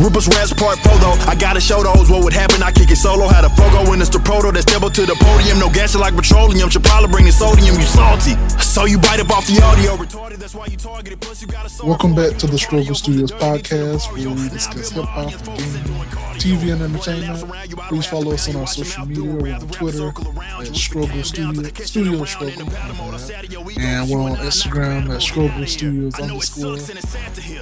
Rupus Rats Part Photo. I gotta show those what would happen. I kick it solo. Had a fogo it's the proto that up to the podium. No gas like petroleum. Should probably bring the sodium. You salty. So you bite up off the audio. Retarded. That's why you targeted. Plus you got a Welcome back to the Struggle Studios podcast, where we discuss hip hop, TV, and entertainment. Please follow us on our social media. We're on Twitter at Struggle Studio, Studio Struggle, and we're on Instagram at Struggle Studios underscore.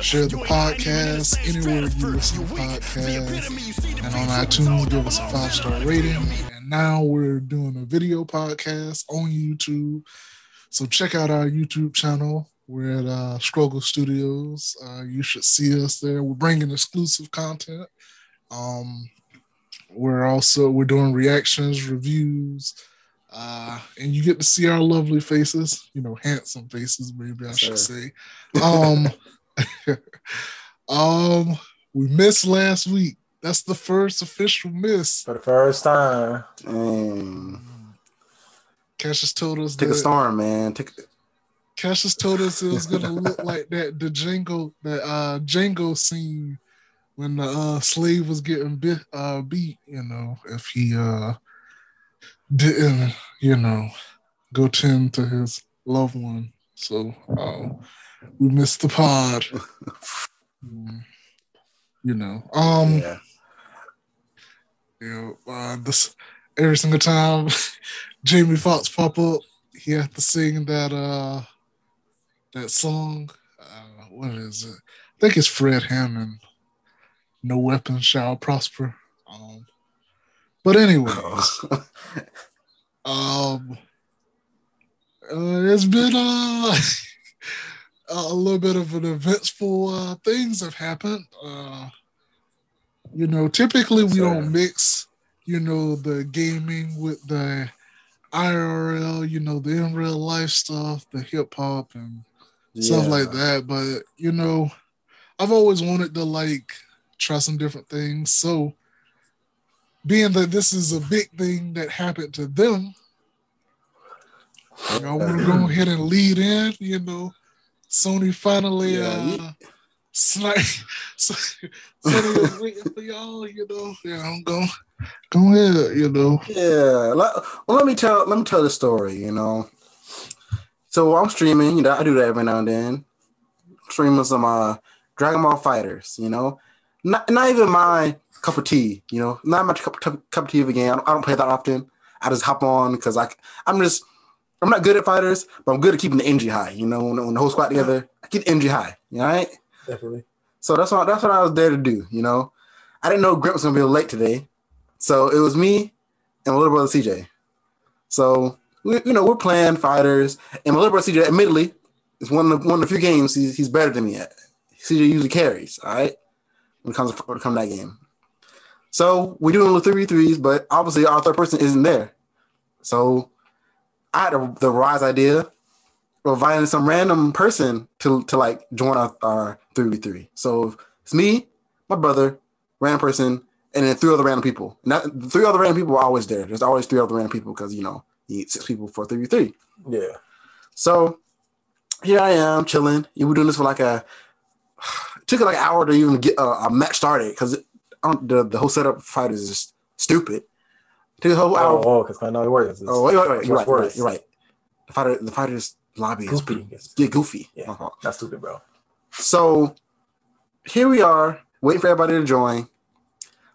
Share the podcast anywhere you listen to podcasts, and on iTunes, give us a five star rating. And now we're doing a video podcast on YouTube. So check out our YouTube channel. We're at uh, Struggle Studios. Uh, you should see us there. We're bringing exclusive content. Um, we're also we're doing reactions, reviews, uh, and you get to see our lovely faces. You know, handsome faces, maybe I should say. Um, um, we missed last week. That's the first official miss. For the first time. Dang. Cassius told us Take a storm, man. Take Cassius told us it was gonna look like that the Django the uh Django scene when the uh slave was getting bit uh beat, you know, if he uh didn't, you know, go tend to his loved one. So uh, we missed the pod. Mm. you know. Um yeah. you know, uh, this every single time Jamie Foxx pop up, he had to sing that uh that song. Uh, what is it? I think it's Fred Hammond. No weapon shall prosper. Um, but anyway, um, uh, it's been uh, a little bit of an eventful uh, things have happened. Uh, you know, typically we don't mix, you know, the gaming with the IRL, you know, the in real life stuff, the hip hop and stuff like that. But you know, I've always wanted to like try some different things. So being that this is a big thing that happened to them, you know, I'm gonna go ahead and lead in, you know. Sony finally Yeah, uh snipe so, Sony was waiting for y'all, you know. Yeah, I'm going go ahead, you know. Yeah. Well, let me tell let me tell the story. You know, so I'm streaming. You know, I do that every now and then. Streaming some uh Dragon Ball Fighters. You know, not not even my cup of tea. You know, not my cup, cup, cup of tea of a game. I don't, I don't play that often. I just hop on because I I'm just I'm not good at fighters, but I'm good at keeping the energy high. You know, when, when the whole squad together, I keep the energy high. You know, right? Definitely. So that's what that's what I was there to do. You know, I didn't know Grant was gonna be late today, so it was me and my little brother CJ. So we, you know, we're playing fighters, and my little brother CJ, admittedly, is one of the, one of the few games he's, he's better than me at. CJ usually carries, all right, when it comes to, when it comes to that game. So we're doing little three threes, but obviously our third person isn't there. So I had a, the wise idea of inviting some random person to to like join our, our three v three. So it's me, my brother, random person, and then three other random people. Not three other random people are always there. There's always three other random people because you know you need six people for three v three. Yeah. So here I am chilling. You were doing this for like a took like an hour to even get a, a match started because the the whole setup of fighters is just stupid. took a whole hour. Oh, oh, because I know it works. It's Oh wait, wait, wait. You're right, you're right. worse. You're right. The fighter, the fighters lobby is Goofy. pretty- It's- yeah, goofy. Yeah. Fault. That's stupid, bro. So here we are, waiting for everybody to join.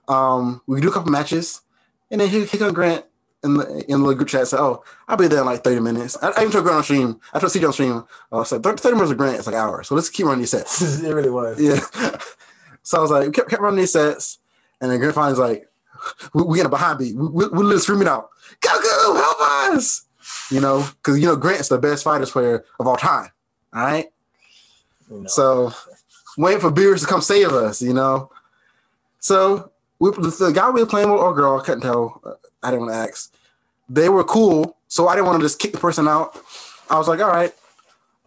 Um, we do a couple matches, and then here, here comes Grant in the in the group chat. Said, "Oh, I'll be there in like thirty minutes." I, I even told Grant on stream. I told CJ on stream. I was like, 30, 30 minutes of Grant. It's like an hour. So let's keep running these sets. it really was. yeah. so I was like, kept, kept running these sets, and then Grant finally's like, "We, we in a behind beat. We, we, we're literally screaming out, Goku, help us!" You know, because you know Grant's the best fighters player of all time. All right. Know. So waiting for Beers to come save us, you know. So we, the guy we were playing with or girl, I couldn't tell. uh, I didn't want to ask. They were cool, so I didn't want to just kick the person out. I was like, all right,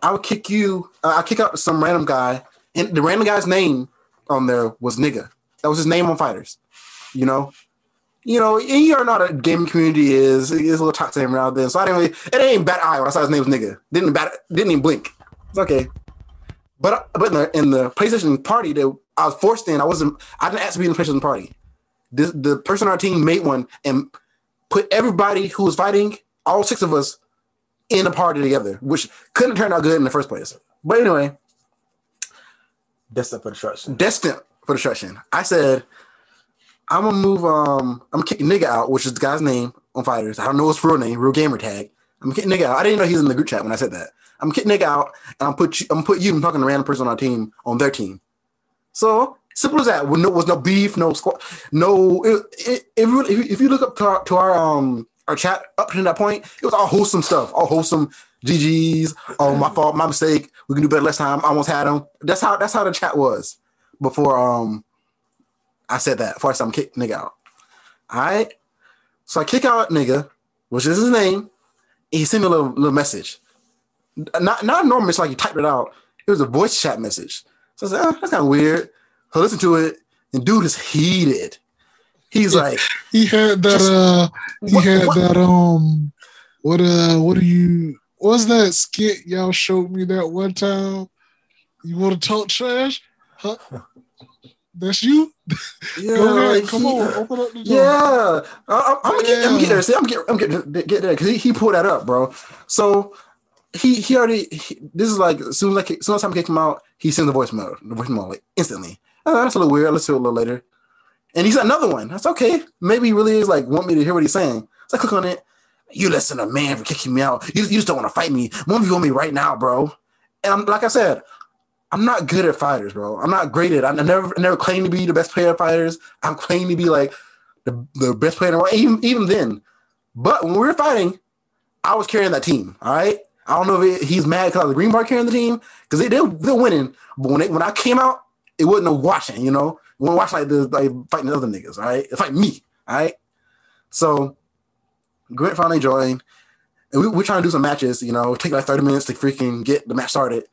I'll kick you. Uh, I'll kick out some random guy, and the random guy's name on there was nigga. That was his name on fighters. You know, you know, you are not a gaming community is. It's a little toxic around there. So I didn't really. It ain't bad eye when I saw his name was nigga. Didn't bat. Didn't even blink. It's okay. But but in the, in the PlayStation party that I was forced in, I wasn't. I didn't ask to be in the PlayStation party. The the person on our team made one and put everybody who was fighting, all six of us, in a party together, which couldn't turn out good in the first place. But anyway, Destined for destruction. destined for destruction. I said, I'm gonna move. Um, I'm gonna kick nigga out, which is the guy's name on fighters. I don't know his real name, real gamer tag. I'm gonna kick nigga out. I didn't know he was in the group chat when I said that. I'm gonna kick nigga out, and I'm put you. I'm gonna put you. I'm talking to random person on our team on their team. So simple as that. With no was no beef, no squad, no. It, it, if, you, look up to our, to our um our chat up to that point, it was all wholesome stuff, all wholesome. GG's. Oh, my fault, my mistake. We can do better next time. I almost had him. That's how that's how the chat was before um I said that. Before I said I'm kick nigga out. All right. So I kick out nigga, which is his name. He sent me a little, little message. Not not normal. It's like he typed it out. It was a voice chat message. So I said, oh, that's kind of weird. I listen to it, and dude is heated. He's like, He had that. Uh He what- had what- that. Um. What? Uh. What do you? What was that skit y'all showed me that one time? You want to talk trash? Huh? That's you. yeah, Go ahead. like, Come he- on. Open up the door. Yeah, I, am gonna get, I'm gonna get there. See, I'm get, I'm getting get there because he, he pulled that up, bro. So he he already. He, this is like as soon as I as soon as I kick him out, he sends the voicemail, the voicemail like instantly. Oh, that's a little weird. Let's do it a little later. And he's another one. That's okay. Maybe he really is like want me to hear what he's saying. So I click on it. You listen to a man for kicking me out. You, you just don't want to fight me. One of you on me right now, bro. And I'm like I said, I'm not good at fighters, bro. I'm not great at. I never never claim to be the best player fighters. I'm claiming to be like the, the best player in the world, even even then. But when we were fighting, I was carrying that team. All right. I don't know if it, he's mad because I was the green bar carrying the team because they, they they're winning. But when they, when I came out, it wasn't no watching. You know, wasn't watching like the like fighting the other niggas. All right, it's like me. All right. So Grant finally joined, and we, we're trying to do some matches. You know, take like thirty minutes to freaking get the match started.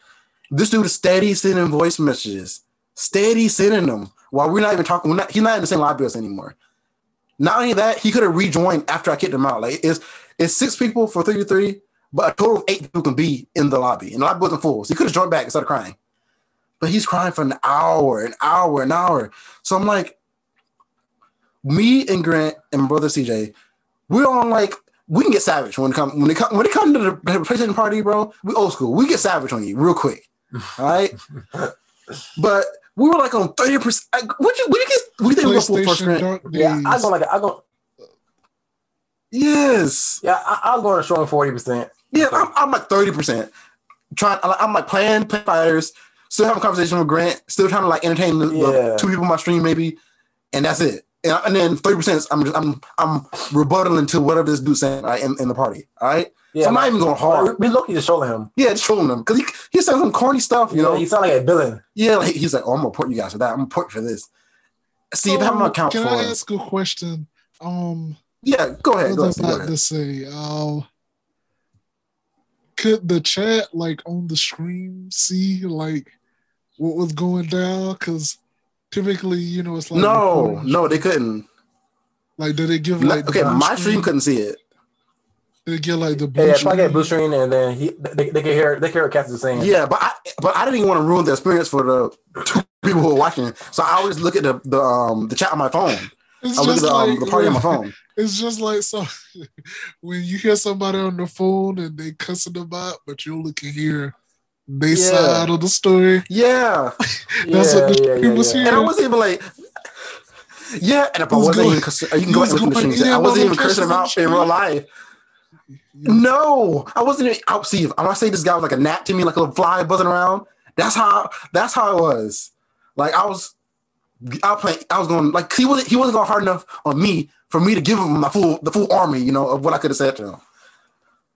This dude is steady sending voice messages, steady sending them while we're not even talking. Not, he's not in the same lobby as anymore. Not only that, he could have rejoined after I kicked him out. Like it's it's six people for three to three, but a total of eight people can be in the lobby, and the lobby wasn't full, so he could have joined back and started crying. But he's crying for an hour, an hour, an hour. So I'm like, me and Grant and my brother CJ, we're on like we can get savage when it come when it come when it comes to the PlayStation party, bro. We old school. We get savage on you real quick. All right. but we were like on 30 percent. What you what you get what do you think we go for first PlayStation Grant? Yeah, I go like I go. Yes. Yeah, I, I'll go on a strong forty percent. Yeah, I'm, I'm like 30%. Trying I'm like playing play fighters, still having a conversation with Grant, still trying to like entertain the, the two people on my stream, maybe, and that's it. And, and then 30% I'm just I'm I'm rebuttaling to whatever this dude's saying right, in, in the party. All right. Yeah, so I'm not even going hard. We lucky just trolling him. Yeah, just trolling him because he he's saying some corny stuff, you You know. know, he sound like a villain. Yeah, like he's like, oh, I'm gonna report you guys for that. I'm gonna report you for this. Steve, have my So, account Can for I us. ask a question? Um, Yeah, go ahead. Go ahead. was I Go about ahead. to say? Um, could the chat like on the screen see like what was going down? Because typically, you know, it's like No, recording. no, they couldn't. Like, did they give like okay, blue my stream couldn't see it. Did they get like the blue Yeah, if I get blue screen and then he they, they can hear they can hear what Cass is saying. Yeah, but I but I didn't even want to ruin the experience for the two people who are watching. So I always look at the the um the chat on my phone. It's I look at just the, um, the party on my phone. It's just like so when you hear somebody on the phone and they cussing them out, but you only can hear they Yeah. side of the story. Yeah, That's what the yeah, yeah, people see. and I wasn't even like. Yeah, and if I wasn't even cursing, you can go back and look at the going streams. I wasn't even cursing him out in real life. No, I wasn't even out. See, I'm gonna say this guy was like a gnat to me, like a little fly buzzing around. That's how. That's how it was. Like I was, I was. I was going like he wasn't. He wasn't going hard enough on me for me to give him my full the full army. You know of what I could have said to him.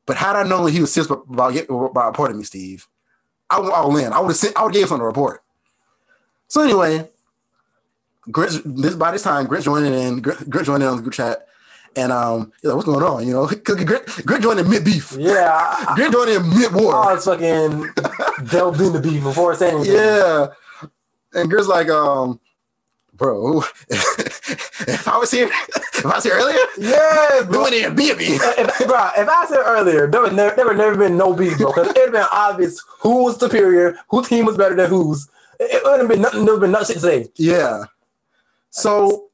But had I known that he was serious about about, about reporting me, Steve, I would all in. I would have sent. I would gave him the report. So anyway, Grit, this by this time, Grit joined in. Grit, Grit joining in on the group chat, and um, he's like, "What's going on?" You know, Grit, Grit joined in mid beef. Yeah, Grit joined in mid I, I war. was fucking delved in the beef before saying anything. Yeah, and Grit's like, um, bro, if I was here, if I was here earlier, Yeah, bro. doing it, be me. If, bro, if I said earlier, there would never, there would never been no beef, bro. Because it would have been obvious who was superior, whose team was better than whose. It, would have been nothing. There would have been nothing to say. Yeah. So,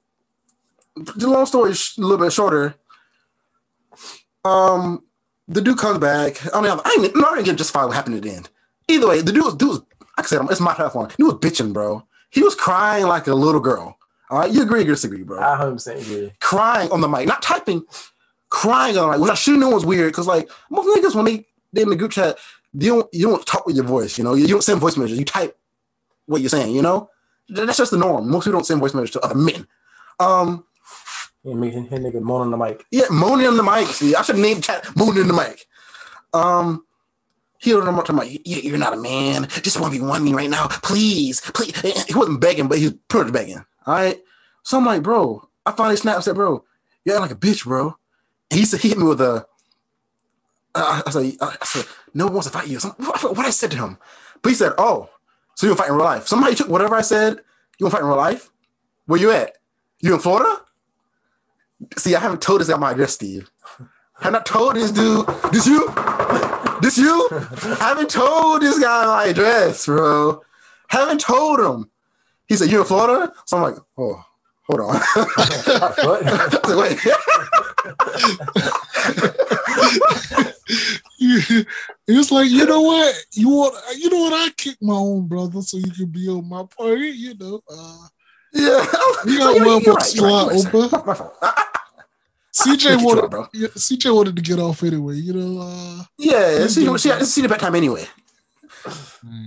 the long story sh- a little bit shorter. Um, the dude comes back. I mean, I ain't, I'm not even gonna justify what happened at the end. Either way, the dude was, dude was like I said, it's my platform. He was bitching, bro. He was crying like a little girl. All right, you agree or disagree, bro? I 100 percent agree. crying on the mic, not typing, crying on the mic, which I should know was weird because like most niggas when they they in the group chat, you don't you don't talk with your voice, you know, you don't send voice messages, you type what you're saying, you know. That's just the norm. Most people don't send voice messages to other men. Um, He made him nigga moan on the mic. yeah, moaning on the mic. See, I should name chat moaning in the mic. Um, he don't talking about. "You- You're not a man. Just one v one me right now, please, please. He wasn't begging, but he was pretty much begging. All right. So I'm like, bro. I finally snapped. Said, bro, you're acting like a bitch, bro. And he said he hit me with a. I said, I said, no one wants to fight you. Some, what, I said to him, but he said, oh, so you want to fight in real life? Somebody took whatever I said. You want to fight in real life? Where you at? You in Florida? See, I haven't told this guy my address, Steve. I have not told this dude. This you? This you? I haven't told this guy my address, bro. Haven't told him. He said, you're in Florida?" So I'm like, "Oh, hold on." What? I said, Wait. He was like, you know what? You want you know what? I kick my own brother so you can be on my party, you know. Uh Yeah. You got So, you're- one you're more right, you're CJ it wanted bro. yeah, CJ wanted to get off anyway, you know. Uh Yeah, see, see, see the bedtime anyway.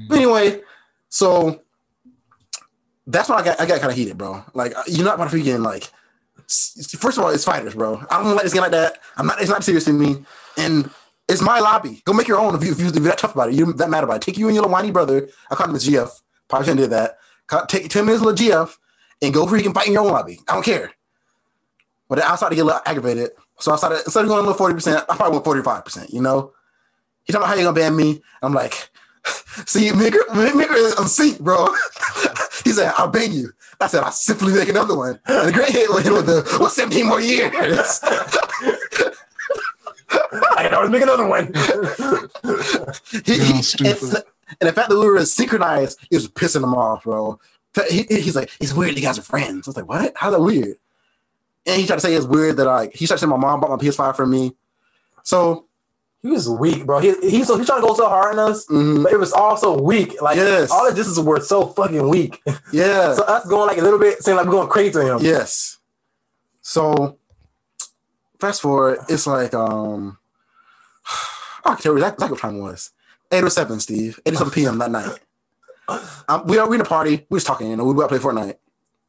But anyway, so that's why I got I got kind of heated, bro. Like you're not about to freaking like. First of all, it's fighters, bro. I don't like this game like that. I'm not. It's not serious to me, and it's my lobby. Go make your own if you if, you, if you're that tough about it. You're that mad about it. Take you and your little whiny brother. I call him his GF. Probably shouldn't do that. Take ten minutes little GF and go freaking fight in your own lobby. I don't care. But I started to get a little aggravated, so I started instead of going a little forty percent, I probably went forty five percent. You know, he talking about how you gonna ban me. I'm like, see, Migger, Migger is on seat, bro. he said, I'll ban you. I said, I'll simply make another one. And the great hit with with the with 17 more years. I can always make another one. he, he, and, and the fact that we were synchronized, it was pissing him off, bro. He, he's like, it's weird you guys are friends. I was like, what? How's that weird? And he tried to say it's weird that like he tried to say my mom bought my PS5 for me. So he was weak, bro. He he so he's trying to go so hard on us, mhm, but it was all so weak. Like Yes. all the distances were so fucking weak. yeah. so us going like a little bit seemed like we're going crazy to him. Yes. So fast forward, it's like um I can tell you exactly what time it was. 807, Steve. 807 p.m. that night. Um, we are we in a party, we was talking, you know, we were about to play Fortnite.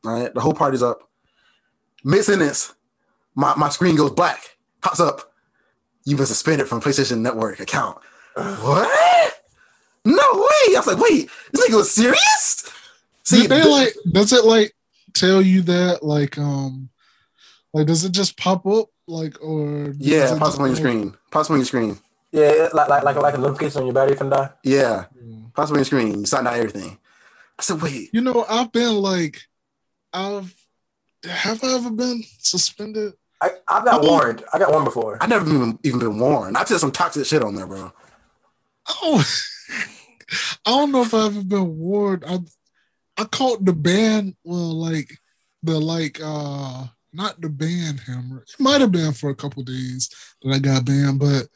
All right. The whole party's up. Mid sentence, my, my screen goes black, pops up. You've been suspended from PlayStation Network account. what? No way. I was like, wait, this nigga was serious? Did they th- like does it like tell you that like um like does it just pop up like or yeah, it pops up on your screen. Pops up on your screen. Yeah, like like like like a notification on your battery finna die. Yeah, Yeah. possibly on your screen. You signed out everything. I said, wait, You know, I've been like I've have I ever been suspended? I I got Oh. warned. I got warned before. I never even, even been warned. I've said some toxic shit on there, bro. Oh, I don't know if I've ever been warned. I I caught the ban. Well, like the like uh not the ban hammer. It might have been for a couple days that I got banned, but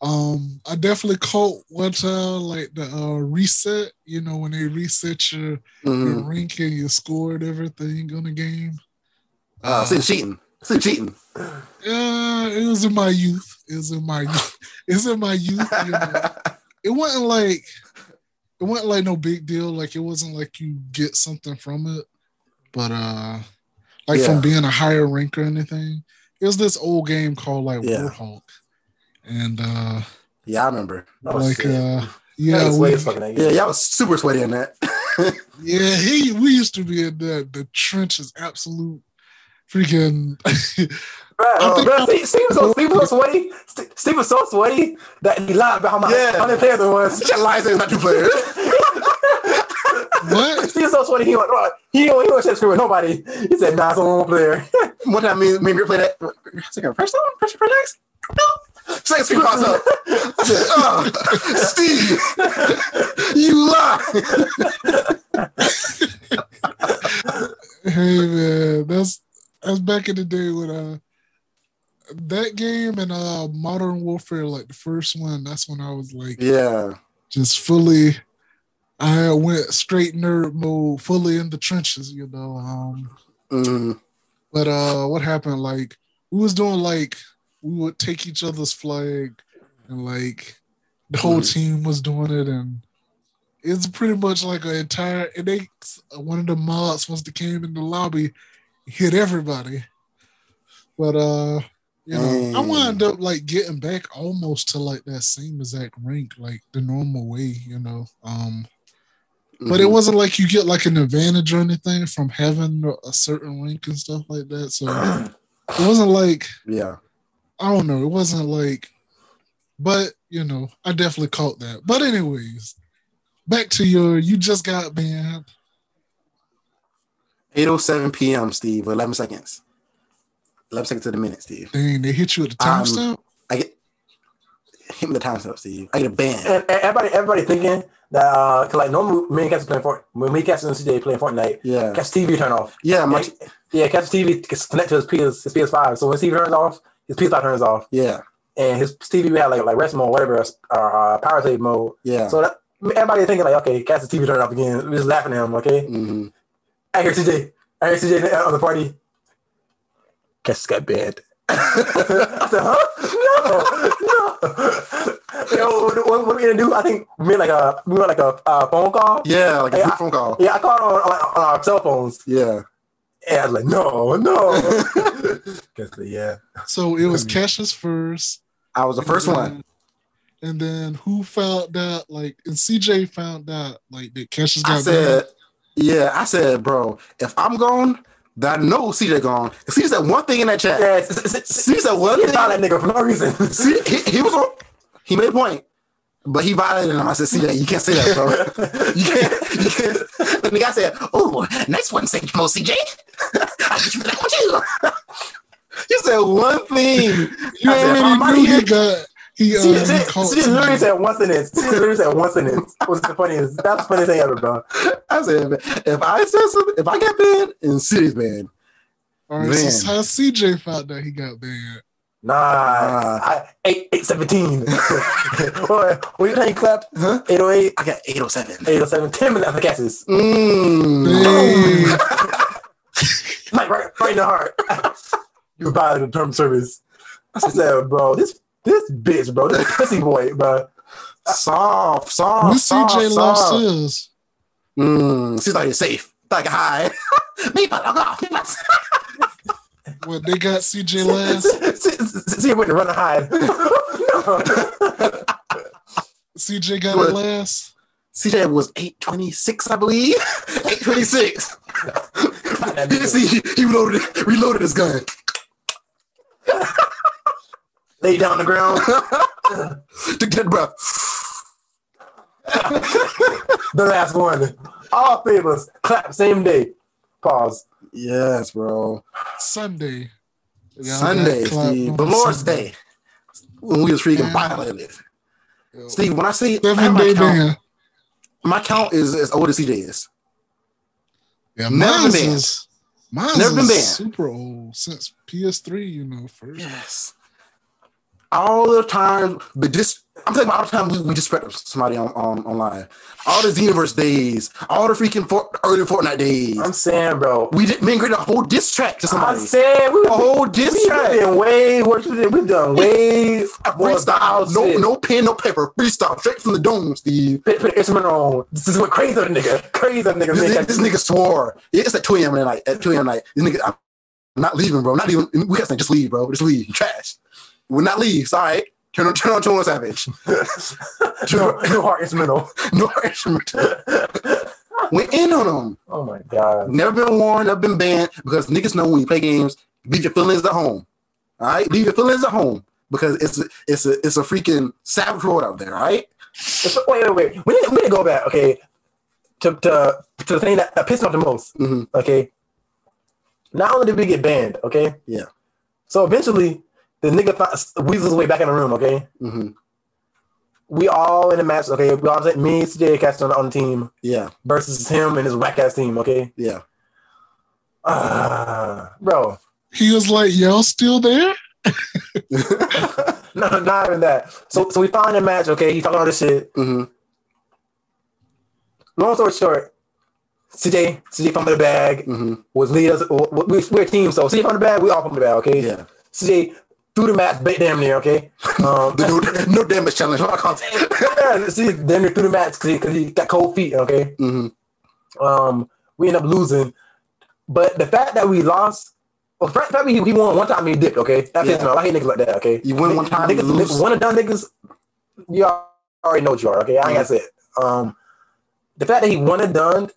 um I definitely caught one time like the uh reset. You know when they reset your Mhm. your rank and your score and everything on the game. Uh, see, cheating. See, cheating. Yeah, it was in my youth. It was in my youth. It's in my youth. You know. it wasn't like it wasn't like no big deal. Like it wasn't like you get something from it, but uh, like Yeah. from being a higher rank or anything. It was this old game called like Yeah. Warhawk, and uh, Yeah, I remember. Oh, like shit. uh, yeah, yeah, it's we, way fucking that Yeah, y'all was super sweaty in that. yeah, he we used to be in the the trenches, absolute freaking. Bro, I think- bro, Steve, Steve was so Steve was so sweaty. Steve, Steve was so sweaty that he lied about how, much, Yeah. players there was. Shut lies, not two players. What? was so sweaty. He went, he don't, he don't share with nobody. He said, "Nah, it's a one player." What time me, me and Grip play that? Second, first one, pressure for next. Second screen pops up. I said, oh, Steve, you lie. Hey man, that's that's back in the day when uh that game and uh Modern Warfare, like the first one, that's when I was like Yeah. just fully I went straight nerd mode, fully in the trenches, you know. Um Mm, but uh what happened? Like we was doing like we would take each other's flag and like the whole Mhm. team was doing it and it's pretty much like an entire and they one of the mods once they came in the lobby hit everybody. But uh you know, I Mm. wound up like getting back almost to like that same exact rank, like the normal way, you know. Um but it mhm. wasn't like you get like an advantage or anything from having a certain rank and stuff like that. So it wasn't like Yeah. I don't know. It wasn't like, but you know, I definitely caught that. But anyways, back to your. You just got banned. 8.07 p.m., Steve, 11 seconds. 11 seconds to the minute, Steve. Dang, they hit you at the Um, timestamp. I get, hit me the timestamp, Steve. I get a ban. and, and everybody, everybody thinking that uh, 'cause, like normally me and Cass playing Fort, when me, Cass and CJ playing Fortnite, Yeah. Cass TV turn off. Yeah, my, Yeah, Cass TV gets connected to his PS, his PS5. So when TV turns off, his PS5 turns off, yeah. and his TV we had like like rest mode, whatever, or uh, power save mode. Yeah. So that, everybody thinking like, okay, Cass's TV turned off again. We're just laughing at him. Okay, hmm I hear CJ. I hear CJ on the party. Cass got banned. I said, huh? No, no. Yo, what, what we gonna do? I think we made like a we made like a uh, phone call. Yeah, like a Hey, phone call. Yeah, I called on, on, on our cell phones, Yeah. and I was like, no, no. Guess, yeah. So it was Cash's first. I was the first and one. And then who found out? Like, and CJ found out like that Cash's got I said, banned. Yeah, I said, bro, if I'm gone, that I know CJ gone. If CJ said one thing in that chat, Yeah, CJ said one thing. found that nigga for no reason. See, he, he was on, he made a point, but he violated him. I said, CJ, you can't say that, bro. You can't, you can't. And the guy said, oh, nice one, Sage Mo, CJ. I'll get you that one too. He said one thing. You I said, if I'm out already knew here- he uh, She, he she, caught she literally said one sentence. She literally said one sentence. What's the funniest? That's the funniest thing ever, bro. I said, if I said something, if I get banned and CJ's banned, All right, Man. so how CJ found out he got banned. Nah, I, eight eight seventeen. Boy, when you think clapped, Huh? eight oh eight, I got 807. eight oh seven, ten minutes after guesses. Mm. Dang. Like right, right in the heart. you violated the term service. I said, bro, this this bitch, bro, this pussy boy, bro. Soft, soft, Miss soft, CJ lost soft. his. Mm. She's like, you're safe. Like, hi. Me, but log off. What they got CJ last? See, see, see, went to run and hide. CJ got What? it last. CJ was 826, I believe. 826. See, he reloaded, reloaded his gun. Lay down on the ground. to get breath. The last one. All favors. Clap same day. Pause. Yes, bro. Sunday. Y'all Sunday, got Steve. The Lord's Sunday. Day. When we was freaking Yeah. violated. Yo, Steve, when I say I have Seven my day count, my count is as old as CJ is. Yeah, Never mine's been banned. is mine's Never been is banned. super old since PS3. You know, first. Yes. All the time, but just I'm talking about all the time we, we disrespect somebody on, on online. All the Xenoverse days, all the freaking Fort, early Fortnite days. I'm saying, bro. we did me and Greg a whole diss track to somebody. I'm saying we a whole diss We've track. been way worse. We've done- We've done way more Freestyle, no shit. no pen, no paper, freestyle, straight from the dome, Steve. Put, put an instrument on. This is what crazy nigga. Crazy nigga. This, man. this nigga swore. It's at 2 a.m. and like at 2 a.m. like this nigga, I'm not leaving, bro. Not even we got to just leave, bro. Just leave. Trash. We're not leave. All right. Turn on turn on Tone Savage. no, no heart instrumental. no instrumental. Went in on them. Oh my god. Never been warned, never been banned because niggas know when you play games, leave your feelings at home. All right, leave your feelings at home because it's a, it's a it's a freaking savage world out there. All right. Wait, wait, wait. We need, we need to go back. Okay. to to to the thing that, that pissed me off the most. Mhm. Okay. Not only did we get banned, okay. Yeah. So eventually, the nigga found, weasels his way back in the room. Okay. hmm We all in the match. Okay. We all me, CJ, Castro on, on the team Yeah. versus him and his whack ass team. Okay. Yeah. Ah, bro. He was like, "Y'all still there?" no, not even that. So, so we found a match. Okay, he talking all this shit. hmm Long story short, CJ, CJ from the bag hmm was lead us. we- We're a team, so CJ from the bag. We all from the bag. Okay. Yeah. CJ threw the match, bait damn near. Okay. Um, The no, no damage challenge. I can't say. yeah, see, damn near threw the match because he, he got cold feet. Okay. hmm Um, we end up losing, but the fact that we lost. Well, the fact that he, he won one time, he dipped. Okay, that pissed Yeah. me off. I hate niggas like that. Okay, You win one time, niggas, lose. niggas, one and done niggas. You already know what you are. Okay, I ain't gotta say it. Um, the fact that he won and done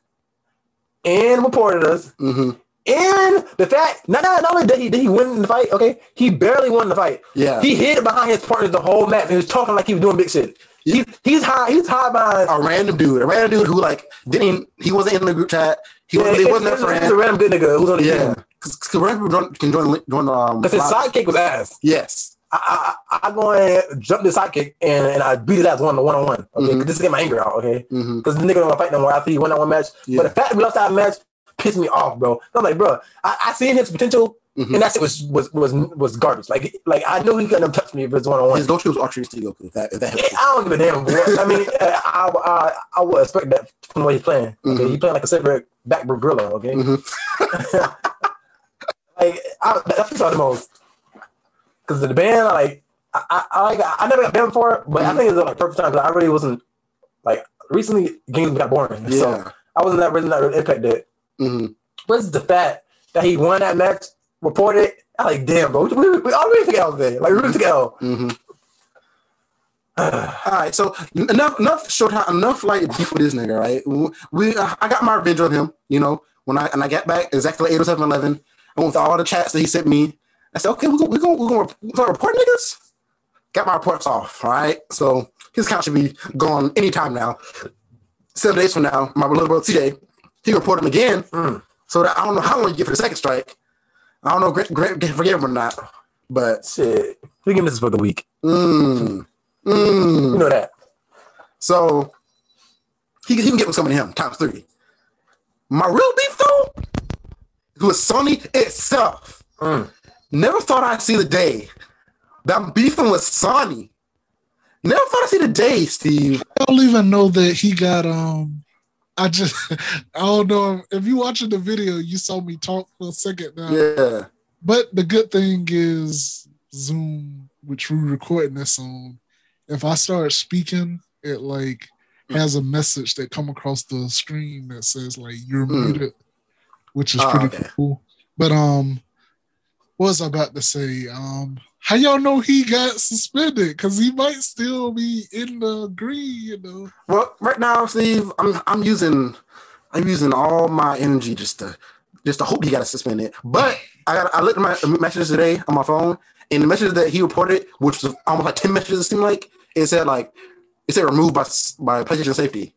and reported us, hmm and the fact not, not, not only did he did he win the fight, okay, he barely won the fight. Yeah. He hid behind his partners the whole match. and He was talking like he was doing big shit. He, he's high. He's high behind. a random dude, a random dude who like didn't he wasn't in the group chat. He wasn't, he wasn't it's- their it's a random good nigga who's on the Yeah, because random people can join join um. Because his sidekick was ass. Yes. I, I, I go and jump the sidekick and, and I beat it ass one to one on one. Okay, Mhm. 'Cause this is get my anger out. Okay, hmm because the nigga don't want to fight no more after he won that one match. Yeah. But the fact that we lost that match pissed me off, bro. I'm like, bro, I, I seen his potential, Mhm. and that was was was was garbage. Like like I knew he couldn't have touched me if it's one on one. His go-to was Archer Goku. If that if that you. I don't give a damn. Bro. I mean, I, I I would expect that from the way he's playing. Okay, Mhm. he playing like a separate back gorilla. Okay, Mhm. like I, that's what the most. Because the band, like I, I, I like I never got banned before, but I Mhm. think it's like perfect time because I really wasn't like recently games got boring, so Yeah. I wasn't that really not really impacted. Hmm But it's the fact that he won that match, reported. I like damn, bro. We, we, we already took L. Like we really took L. hmm All right, so enough enough showtime enough like beef with this nigga, right? We uh, I got my revenge on him, you know. When I and I got back exactly eight oh seven eleven, I went with all the chats that he sent me. I said, okay, we're gonna we're gonna, we're gonna, we're gonna report niggas. Got my reports off, all right. So his account should be gone anytime now. Seven days from now, my little brother TJ, he reported him again. Mm. So that I don't know how long you get for the second strike. I don't know, Grant, Grant can forgive him or not, but Shit, we give this for the week. mm, You mm. know that. So he, he can get with somebody him times three. My real beef though was Sony itself. Mm. Never thought I'd see the day that I'm beefing with Sony. Never thought I'd see the day, Steve. I don't even know that he got um I just I don't know if you watching the video you saw me talk for a second now. Yeah. But the good thing is Zoom, which we're recording this on, if I start speaking, it like has a message that come across the screen that says like you're Mm. muted, which is Oh, pretty okay. cool. But um what was I about to say? Um how y'all know he got suspended? Cause he might still be in the green, you know. Well, right now, Steve, I'm I'm using I'm using all my energy just to just to hope he got suspended. But I got I looked at my messages today on my phone, and the messages that he reported, which was almost like ten messages, it seemed like it said like it said removed by by PlayStation safety.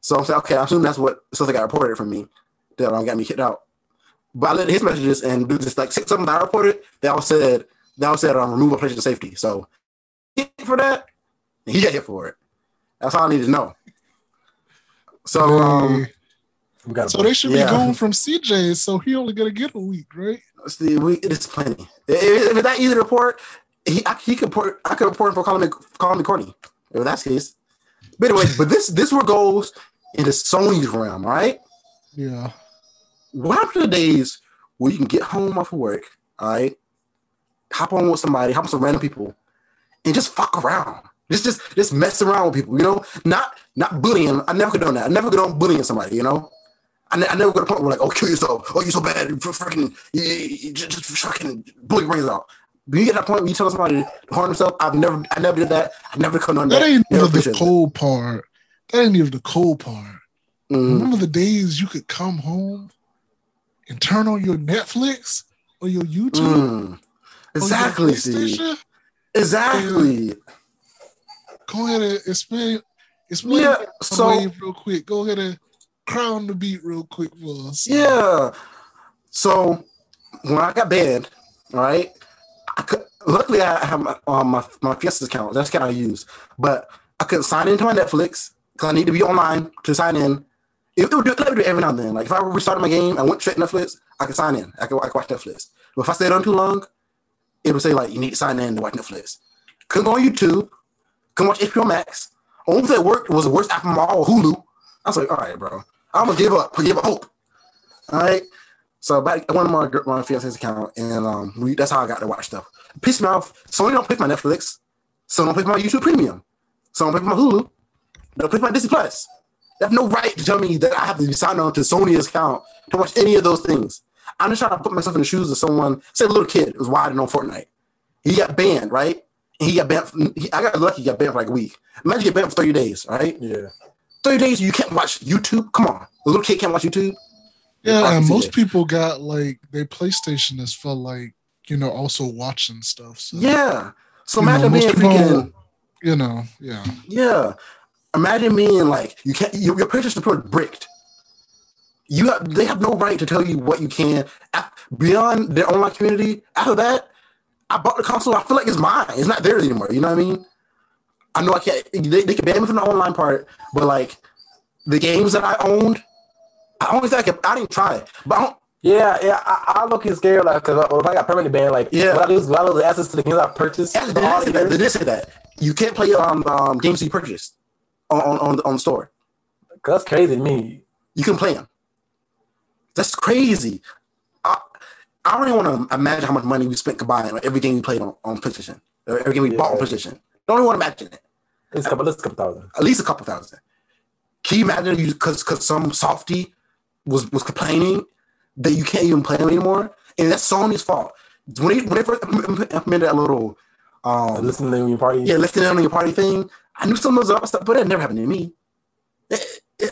So I'm saying, okay, I assume that's what something got reported from me that um, got me kicked out. But I looked at his messages and do this like six something that I reported. They all said they all said um, remove by PlayStation safety. So he hit for that, and he got hit for it. That's all I need to know. So um, We got so they should yeah. be going from CJ, so he only gonna get a week, right? see, we it is plenty. If, if it's that easy to report, he I, he could report. I could report him for calling me calling me corny. If that's the case. But anyway, but this this where goes into Sony's realm, right? Yeah. What happened to the days where you can get home off of work, all right? Hop on with somebody, hop on some random people, and just fuck around. Just just just mess around with people, you know? Not not bullying. I never could do that. I never could on bullying somebody, you know? I, ne- I never got a point where like, oh, kill yourself. Oh, you're so bad. Fucking, you, you just, just fucking blow your brains out. When you get that point where you tell somebody to harm themselves, I've never, I never did that. I never come on that. That ain't even the cold part. That ain't even the cold part. Mhm. Remember the days you could come home and turn on your Netflix or your YouTube? Mm. Exactly, Steve. Exactly. Go ahead and explain. Explain Yeah. So real quick. Go ahead and crown the beat real quick for us. Yeah. So when I got banned, right? I could luckily I have my um, my, my Fiesta account. That's account I use. But I couldn't sign into my Netflix because I need to be online to sign in. It, it would do, it would do every now and then. Like if I restarted my game, I went straight to Netflix, I could sign in. I could, I could watch Netflix. But if I stayed on too long, it would say like you need to sign in to watch Netflix. Couldn't go on YouTube. Couldn't watch HBO Max. Only thing that worked was the worst app from all Hulu. I was like, all right, bro. I'm gonna give up. Give up hope. All right. So back I went on my my fiance's account, and um, we, that's how I got to watch stuff. Piss off. Sony don't for my Netflix. Sony don't for my YouTube Premium. Sony don't for my Hulu. Don't for my Disney Plus. They have no right to tell me that I have to be signed on to Sony's account to watch any of those things. I'm just trying to put myself in the shoes of someone. Say a little kid was wilding on Fortnite. He got banned, right? He got banned. From, he, I got lucky. He got banned for like a week. Imagine you get banned for 30 days, right? Yeah. 30 days you can't watch YouTube. Come on, a little kid can't watch YouTube. Yeah, and most it. people got like their PlayStation is for like you know also watching stuff. So, Yeah. So You imagine most being freaking. you know, yeah, Yeah. Imagine being like you can't your, your PlayStation is bricked. You have they have no right to tell you what you can beyond their online community. After that, I bought the console. I feel like it's mine. It's not theirs anymore. You know what I mean? I know I can't. They, they can ban me from the online part, but like the games that I owned, I only think I, could, I didn't try it, but I don't, Yeah, yeah, I, I look scared like because if I got permanently banned, like Yeah. will I lose, will I lose access to the games I purchased? Yeah, they did say the that. They did say that. You can't play um, um games you purchased on on on, on the store. That's crazy to me. You can play them. That's crazy. I I don't even want to imagine how much money we spent combined on every game we played on, on PlayStation. Or every game we bought on Yeah. PlayStation. Don't even want to imagine it. It's a couple, it's a couple thousand. At least a couple thousand. Can you imagine you because because some softy was was complaining that you can't even play them anymore? And that's Sony's fault. When they when they first implemented that little um Listening to your party. yeah, listing on your party thing. I knew some of those other stuff, but that never happened to me.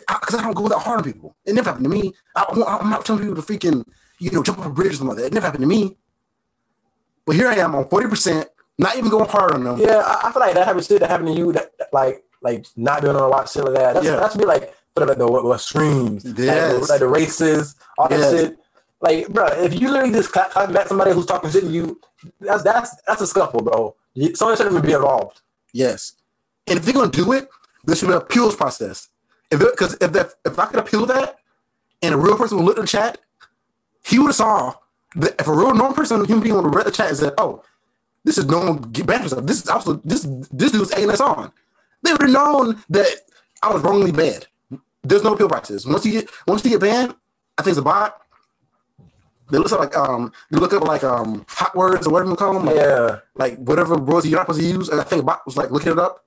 Because I don't go that hard on people. It never happened to me. I, I'm not telling people to freaking, you know, jump off a bridge or something like that. It never happened to me. But here I am on 40%, not even going hard on them. Yeah, I, I feel like that happened shit that happened to you that like like not being able to watch shit like that. That's, Yeah. that should be like for the, the what, what streams, like, Yes. the, like the races, all that Yes. shit. Like, bro, if you literally just clap, clap back somebody who's talking shit to you, that's that's that's a scuffle, bro. Someone shouldn't even be involved. Yes. And if they're going to do it, there should be an appeals process. If Because if, that- if I could appeal that and a real person would look at the chat, he would have saw that if a real normal person, human being would have read the chat and said, oh, this is normal get banned for stuff. This is also, this, this dude's egging us on. They would have known that I was wrongly banned. There's no appeal process. Once you get, once you get banned, I think it's a bot. They look up like um, you look up like um, hot words or whatever you call them. Like, Yeah, like whatever words you're not supposed to use. And I think bot was like looking it up,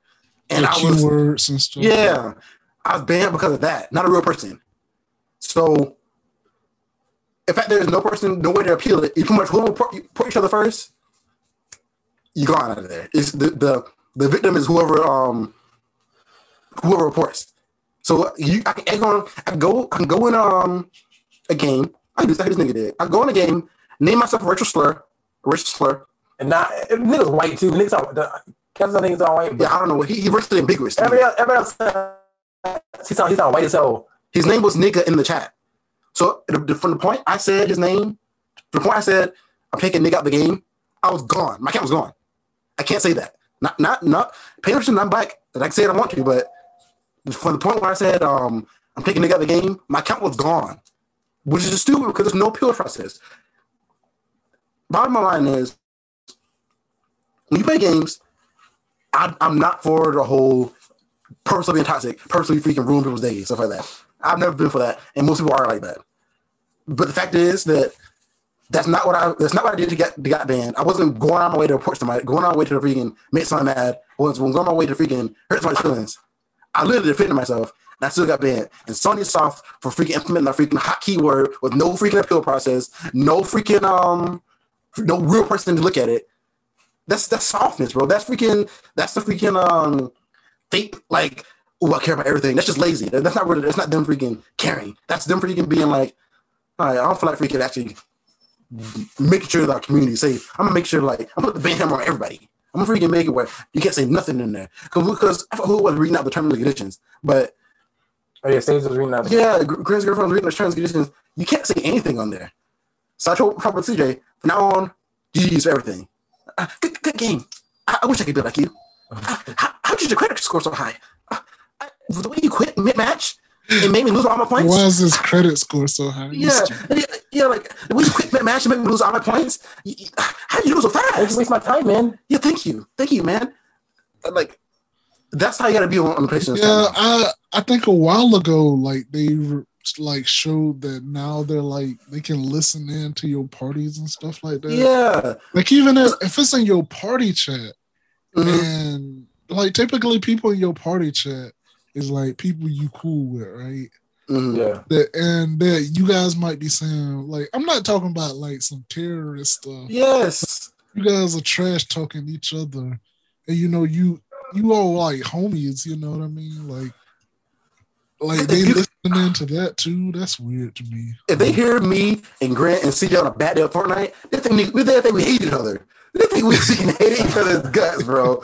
and the I was keywords and stuff. yeah, I was banned because of that. Not a real person. So, in fact, there's no person, no way to appeal it. You pretty much whoever report each other first, you gone out of there. It's the the the victim is whoever um whoever reports. So you, I can I can go, I can go in um a game. I do that. This nigga did. I go in a game, name myself a racial slur, a racial slur. and not niggas white too. Niggas are the niggas are white. But Yeah, I don't know. He he racially ambiguous. to me. every else, every else, he sound he sound white as hell. His name was nigga in the chat. So the, the- from the point I said his name, the point I said I'm taking nigga out the game, I was gone. My account was gone. I can't say that. Not not not pay attention. I'm black. And I can say it I want to, but from the point where I said um I'm taking nigga out the game, my account was gone, which is stupid because there's no appeal process. Bottom line is, when you play games, I, I'm not for the whole purposely being toxic, purposely freaking ruin people's days, stuff like that. I've never been for that, and most people are like that. But the fact is that that's not what I that's not what I did to get to get banned. I wasn't going on my way to report somebody, going on my way to the freaking make someone mad, or was going on my way to freaking hurt somebody's feelings. I literally defended myself, and I still got banned. And Sony soft for freaking implementing a freaking hot keyword with no freaking appeal process, no freaking um, no real person to look at it. That's that's softness, bro. That's freaking that's the freaking um fake like oh I care about everything. That's just lazy. That's not really that's not them freaking caring. That's them freaking being like, all right, I don't feel like freaking actually making sure that our community is safe. I'm gonna make sure like I'm gonna put the ban hammer on everybody. I'm gonna freaking make it where you can't say nothing in there. Cause because who was reading out the terms and conditions, but Oh yeah, Sage was reading out. Yeah, Gr- Grant's girlfriend was reading the terms and conditions. You can't say anything on there. So I told Papa CJ, from now on, GG's for everything. Uh, good, good game. I, I wish I could be like you. How, how did your credit score so high? Uh, I, the way you quit mid match, it made me lose all my points. Why is his credit score so high? Yeah, yeah, yeah, like the way you quit mid match and made me lose all my points. You- you- How did you lose so fast? I just fast? waste my time, man. Yeah, thank you, thank you, man. Uh, Like, that's how you gotta be on, on the PlayStation. Yeah, channel. I I think a while ago, like they like showed that now they're like they can listen in to your parties and stuff like that. yeah. Like even if, if it's in your party chat. And like typically people in your party chat is like people you cool with, right? Mhm. Yeah. That and that you guys might be saying like I'm not talking about like some terrorist stuff. Yes. You guys are trash talking each other, and you know you you all like homies. You know what I mean? Like like they You- listening to that too. That's weird to me. If they hear me and Grant and CJ on a bad day of Fortnite, they think we, they think we hate each other. They think we freaking hate each other's guts, bro.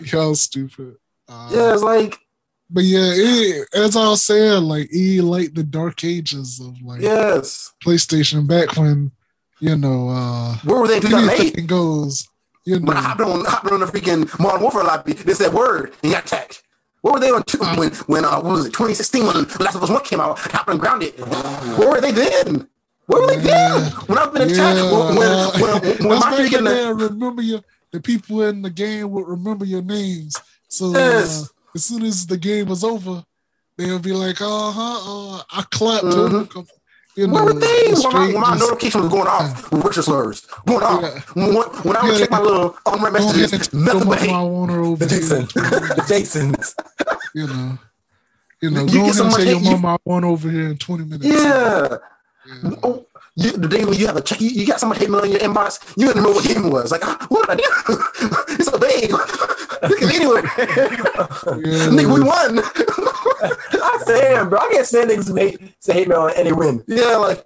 Y'all stupid. Uh, Yeah, it's like, But yeah, it, as I was saying, like it like the dark ages of like yes. PlayStation back when you know uh Where were they in 2008? anything goes. You When I know, hopped on, hopped on the freaking Modern Warfare lobby, they said word and got attacked. Where were they on two, when when uh, what was it 2016 when Last of Us One came out? Hopped on grounded. Where were they then? Where were they? Yeah. When I've been in yeah, when when, uh, when, when, my in there. Remember your the people in the game would remember your names. So uh, as soon as the game was over, they'll be like, "Uh huh, uh, I clapped." Mhm. a couple- You Where were know, they? When my, when my notification was going off with Richard slurs, going off. Yeah. When, when I would Yeah. check my little unread messages, nothing but my hate. Warner The. Jason. the Jasons. You know, you know, You go get ahead and tell your hate, you- mom I want over here in twenty minutes. Yeah. Yeah. Oh, you, the day when you have a check, you, you got someone hate mail in your inbox, you didn't know what game it was. Like, ah, what did I do? it's a vague. Look at anywhere. Yeah. Nigga, we won. I stand, bro. I can't stand niggas who hate say hate mail and they win. yeah, like,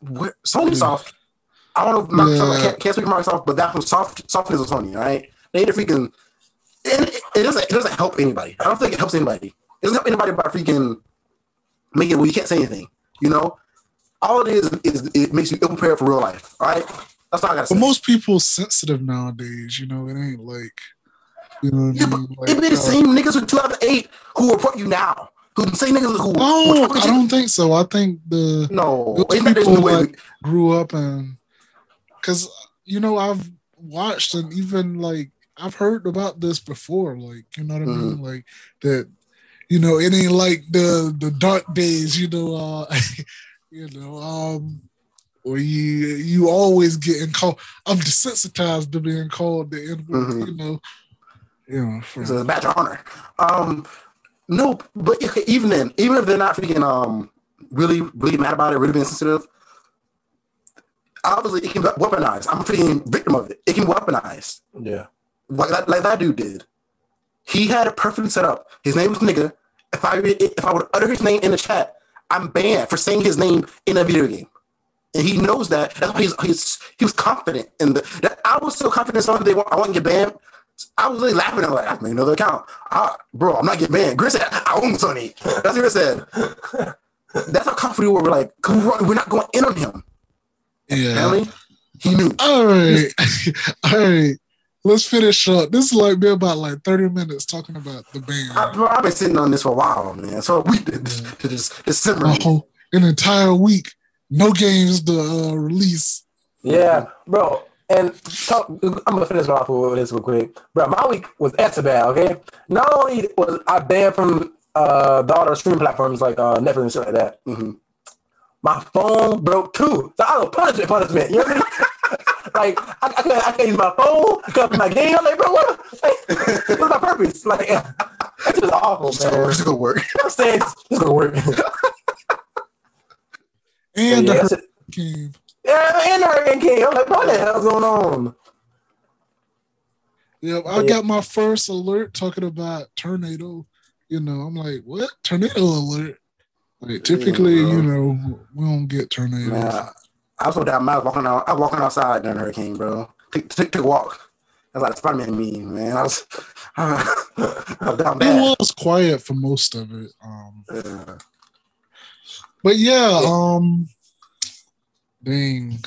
what? Sony Soft. I don't know if Microsoft, I can't, can't speak for Microsoft, but that from Soft, Soft is a Sony, all right? They the freaking, and it, it doesn't, it doesn't help anybody. I don't think it helps anybody. It doesn't help anybody by freaking making it where you can't say anything, you know? All it is, is it makes you ill prepared for real life, all right? That's all I gotta say. But most people sensitive nowadays. You know, it ain't like you know. What Yeah, I mean? Like, it be the uh, same niggas from 2008 who report you now. Who the same niggas who. No, I don't think so. I think the No, those Ain't that- people no way. like grew up and because you know I've watched and even like I've heard about this before. Like you know what I Mm-hmm. mean? Like that. You know, it ain't like the the dark days. You know, uh, you know, um, where you you always getting called. I'm desensitized to being called the N word. Mhm. You know, you know. For, It's a badge of honor. Um, no, but even then, even if they're not freaking um really really mad about it, really being sensitive, obviously it can be weaponized. I'm a freaking victim of it. It can be weaponized. Yeah. like that, like that dude did. He had it perfectly set up. His name was nigga. If I if I would utter his name in the chat, I'm banned for saying his name in a video game. And he knows that. That's why he's, he's he was confident in the. That I was so confident on they want I want to get banned. I was really laughing at like I made another account. I, bro, I'm not getting banned. Grit said I own Sony. That's what Grit said. That's how confident we were. We're like, 'cause we're not going in on him. yeah. He knew. All right. All right. Let's finish up. This is like been about like 30 minutes talking about the band. I, bro, I've been sitting on this for a while, man. So we did this to this. A whole an entire week. No games to uh, release. Yeah, bro. And talk, I'm gonna finish off with this real quick, bro. My week was bad. Okay, not only was I banned from uh, the other streaming platforms like uh, Netflix and shit like that. Mhm. My phone broke too. So I was punishment, punishment. You know what I mean? like I, I, can't, I can't use my phone. I can't play my game. I'm like, bro, what? Like, what's my purpose? Like, it's just awful, So man. it's gonna work. I'm saying it's, it's gonna work. And yeah, the that's. Hurricane. yeah, and the Hurricane King. I'm like, what the hell's going on? Yep, I got my first alert talking about tornado. You know, I'm like, what? Tornado alert? Like typically, Yeah, you know, we don't get tornadoes. Man, I, I was so damn mad. I was walking out. I was walking outside during the hurricane, bro. Took take, take a walk. That's like Spider Man meme, man. I was, I was down It was quiet for most of it. Um, Yeah. but yeah, um, dang,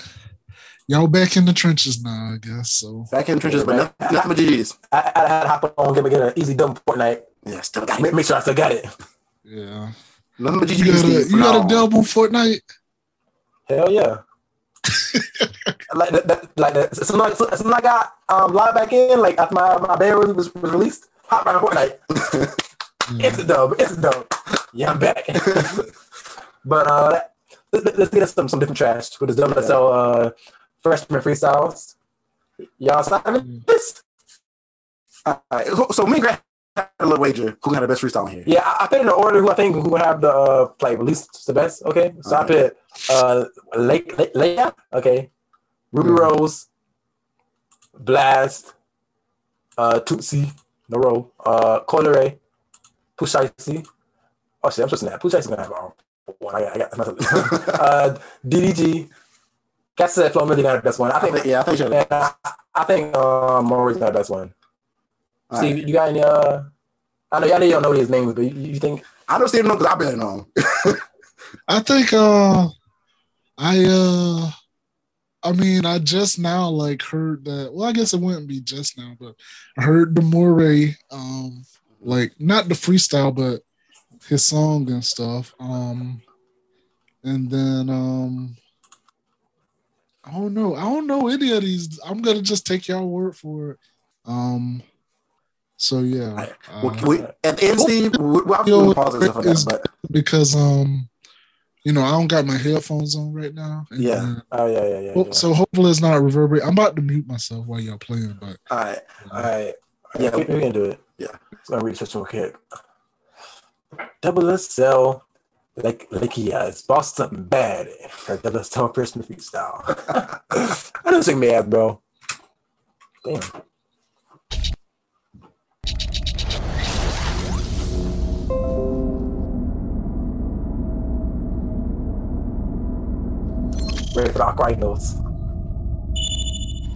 y'all back in the trenches now, I guess. So Back in the trenches, but not, not my GGs. I, I had to hop on get, get an easy dumb Fortnite. Yeah, still got Make, it. make sure I still got it. yeah, None of my you got a Steve, you got a dub on Fortnite. Hell yeah. like that, that, like that. As soon as, as soon as I got um logged back in, like after my my beta was, was released, right on Fortnite. Yeah. It's a dub. It's a dub. Yeah, I'm back. but uh, let, let's get us some some different trash with this sell uh freshman freestyles. Y'all signing this? All right, so- so me and Grant had a little wager. Who got the best freestyle here? Yeah, I, I put in the order who I think who would have the uh like least the best. Okay, so I put uh Lake Le- Leia. Okay, Rubi Mhm. Rose, Blxst, uh Toosii, no row, uh Coi Leray, Pushaisi. Oh shit, I'm just that. Pooh Shiesty's gonna have our one. I got, I got myself. uh DDG. Cat said Flo Milli got the best one. I think. yeah, I think had the And I, I think uh, Morray's got the best one. All Steve, right. you got any? Uh, I know y'all know you don't know his names, but you, you think I don't see know because I barely know him. I think uh I uh I mean I just now like heard that well I guess it wouldn't be just now, but I heard the Morray um like not the freestyle but his song and stuff. Um and then um I don't know. I don't know any of these. I'm gonna just take y'all word for it. Um so yeah. Uh, we, the end, Steve, we, Yo, going to pause and like that. But because um you know I don't got my headphones on right now. and Yeah. then- Oh yeah, yeah, yeah. Well, yeah. So hopefully it's not reverberate. I'm about to mute myself while y'all playing, but all right, All right. Yeah. Yeah, we, we can do it. Yeah. It's gonna read such real quick. Double SL, like like he has bossed something bad. Her double SL Christmas style. I don't sing mad, bro. Damn. Ready Rock notes.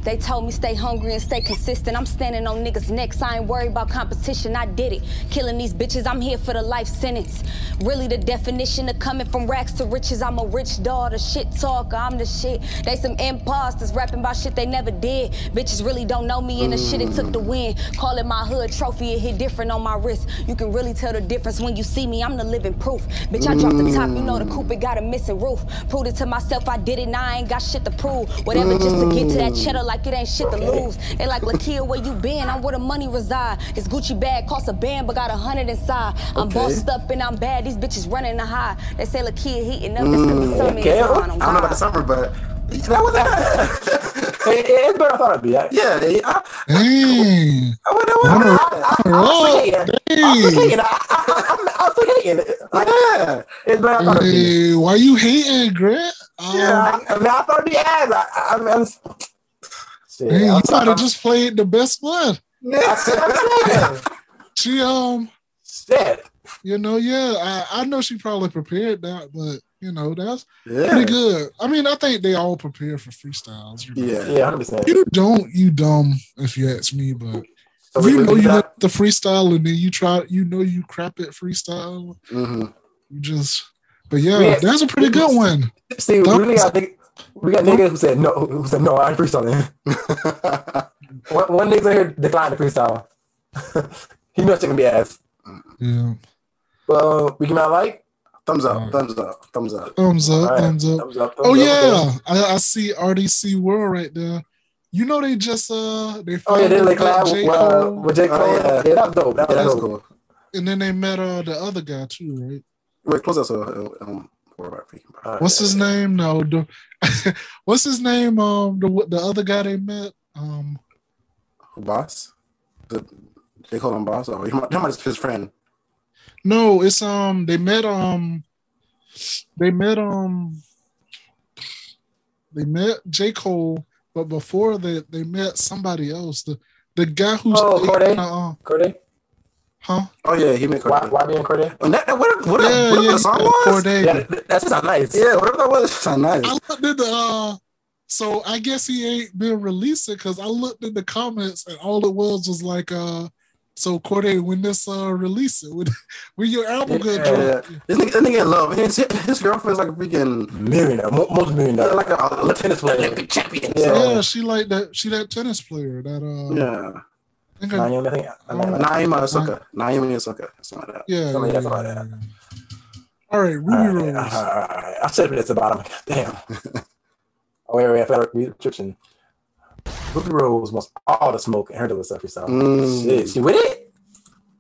They told me stay hungry and stay consistent. I'm standing on niggas' necks. I ain't worried about competition. I did it. Killing these bitches. I'm here for the life sentence. Really, the definition of coming from racks to riches. I'm a rich daughter, shit talker. I'm the shit. They some imposters rapping about shit they never did. Bitches really don't know me and the shit it took to win. Call it my hood trophy. It hit different on my wrist. You can really tell the difference when you see me. I'm the living proof. Bitch, I dropped the top. You know the coupe it got a missing roof. Proved it to myself. I did it. Now I ain't got shit to prove. Whatever just to get to that cheddar like it ain't shit to lose. They like Lakeyah, where you been? I'm where the money reside. This Gucci bag costs a band, but got a hundred inside. I'm Okay. bossed up and I'm bad. These bitches running the high. They say Lakeyah heating up. That's cause the summer okay. I on. Don't know about the summer, but that was that. It- it's better than I thought it'd be. I, yeah, yeah, I, dang, I, went there with Runner- I, I, I was hating. I was dang. hating. I, I, I, I was hating. Like, yeah, it's better than I thought it'd be. Why you hating, Grant? Um, Yeah, I, I mean, I thought it'd be ass. I, I, I mean, I'm, shit, hey, you might have just played the best one. I said, I'm saying, She um, shit. you know, yeah, I, I know she probably prepared that, but you know that's yeah, pretty good. I mean, I think they all prepare for freestyles. You know? yeah. Yeah, hundred percent. You don't, you dumb, if you ask me, but So you know you got, let the freestyle and then you try, you know you crap it freestyle. hmm You just, but yeah, Yeah. that's a pretty good one. see, really got nigg- we got niggas who said no, who said no, I ain't freestyling. one, one nigga in here declined the freestyle. he knows it's gonna be ass. Yeah, Well, uh, we give him a like. thumbs up, Alright. thumbs up, thumbs up. thumbs up, All right. thumbs up. Thumbs up. Oh up, yeah. I, I see RDC World right there. You know they just uh they Oh yeah, they like collab J. with, uh, Cole, with J. Oh, Cole. yeah. yeah. that was dope. That Yeah, was that's dope. cool. and then they met uh the other guy too, right? Wait, close up so uh, um, for about freaking. What's his name? No, the, what's his name? Um, the the other guy they met. Um, Boss, the, they call him boss, Oh, he might, might his friend. no, it's um they met um they met um they met J Cole, but before that they met somebody else. The the guy who's Oh, Cordae? uh, Cordae? Huh? Oh yeah, he made Why, Cordae. why being Cordae? And that, that, what, what, Yeah, whatever yeah, the song yeah, was, Cordae. Yeah, that, that nice. yeah, whatever that was, sound nice. I looked at the uh, So I guess he ain't been releasing because I looked in the comments and all it was was like, uh, so Cordae, when this uh release it, when, when your album Yeah. gonna drop? This nigga, this nigga in love. His, his girlfriend's like a freaking Millionaire, mo- multi-millionaire, like a, a tennis player. Olympic champion. Yeah. So, Yeah, she like that. She that tennis player that uh. yeah. Think I, Naomi, I think. I mean, Naima Osaka. Naomi Osaka. Something like that. yeah, Something yeah, like that. yeah. All right, Rubi All Rose. right, all right, all right. I said it at the bottom. Damn. oh, wait, wait, I forgot to read the description. Rubi Rose wants all the smoke and her to stuff herself. Mm. Shit, she with it?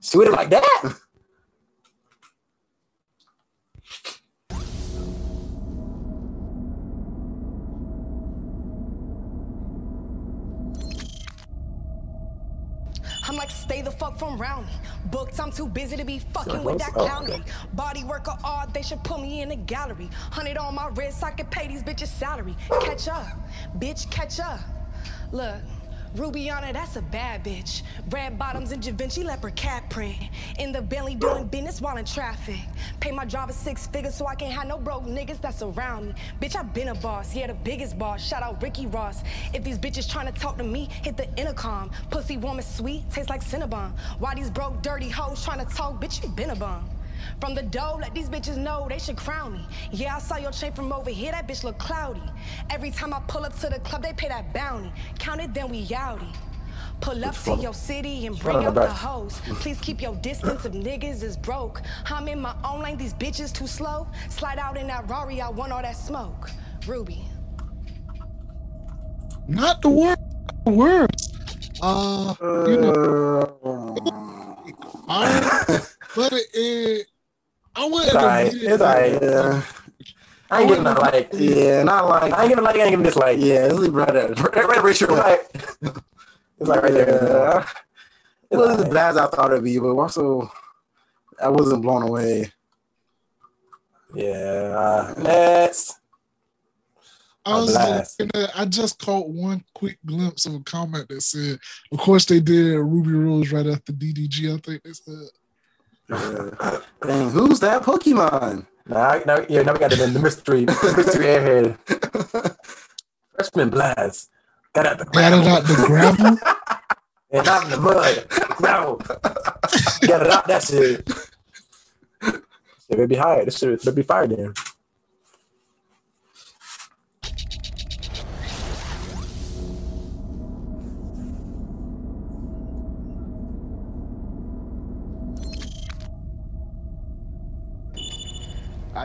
She with it like that? the fuck from round me. Booked, I'm too busy to be fucking with that Oh, clowny. okay. Body work or art, they should put me in a gallery. Hundred on my wrist, I could pay these bitches salary. Catch up, bitch, catch up. Look. Rubiana, that's a bad bitch. Red bottoms and Givenchy leopard cat print. In the Bentley doing business while in traffic. Pay my driver six figures so I can't have no broke niggas that's around me. Bitch, I been a boss, yeah, the biggest boss. Shout out Ricky Ross. If these bitches trying to talk to me, hit the intercom. Pussy warm and sweet, tastes like Cinnabon. Why these broke, dirty hoes trying to talk? Bitch, you been a bum. From the dough, let these bitches know they should crown me. Yeah, I saw your chain from over here, that bitch look cloudy. Every time I pull up to the club, they pay that bounty. Count it, then we outie. Pull up to fuck? your city and bring on out the the hoes. Please keep your distance if niggas is broke. I'm in my own lane, these bitches too slow. Slide out in that Rari, I want all that smoke. Rubi. Not the worst. The worst. Uh, you know, I, but it, it I wouldn't. It's alright. It's alright. Yeah. I ain't giving that like. Yeah, not like. I ain't giving like. I ain't giving this like. Yeah, it's right there. Right, right, It's right, like. It's like right there. It wasn't as bad as I thought it'd be, but also I wasn't blown away. Yeah. Uh, next. I was looking at, I just caught one quick glimpse of a comment that said, "Of course they did Rubi Rose right after DDG." I think they said. Yeah. Dang, who's that Pokemon? Now, now, yeah, now we got the, the mystery, mystery airhead. Freshman Blxst. Got out the Got out the gravel. And out in the mud. Gravel. Got it out that shit. Shit better be hired. This shit better be fired then.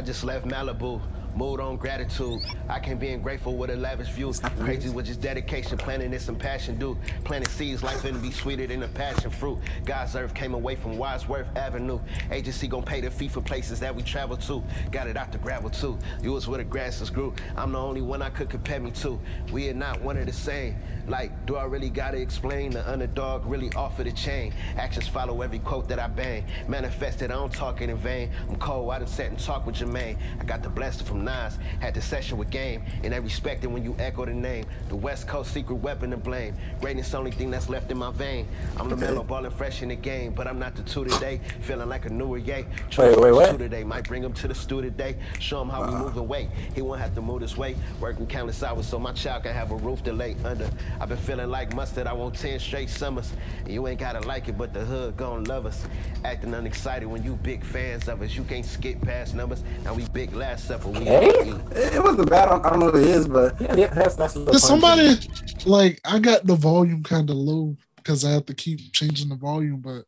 I just left Malibu. Mood on gratitude. I can be grateful with a lavish view. Crazy with just dedication, planting and some passion, dude. Planting seeds, life finna be sweeter than a passion fruit. God's earth came away from Wadsworth Avenue. Agency gon' pay the fee for places that we travel to. Got it out the gravel too. You was where the grasses grew. I'm the only one I could compare me to. We are not one of the same. Like, do I really gotta explain? The underdog really offer the chain. Actions follow every quote that I bang. Manifested, I don't talk it in vain. I'm cold, I done sat and talk with Jermaine. I got the blaster from Nas, had the session with Game. And they respect it when you echo the name. The West Coast secret weapon to blame. Greatness only thing that's left in my vein. I'm the mellow ballin' fresh in the game, but I'm not the two today. Feeling like a newer yay. Wait, wait, what? Two today, might bring him to the stew today. Show him how we moving weight. He won't have to move this way. Working countless hours so my child can have a roof to lay under. I've been feeling like mustard. I want 10 straight summers. And you ain't gotta like it, but the hood gon' love us. Acting unexcited when you big fans of us. You can't skip past numbers. Now we big last supper. We Hey? eat. It, it wasn't bad. I don't, I don't know who it is, but Yeah, yeah, that's that's. a Did fun. somebody like I got the volume kind of low because I have to keep changing the volume, but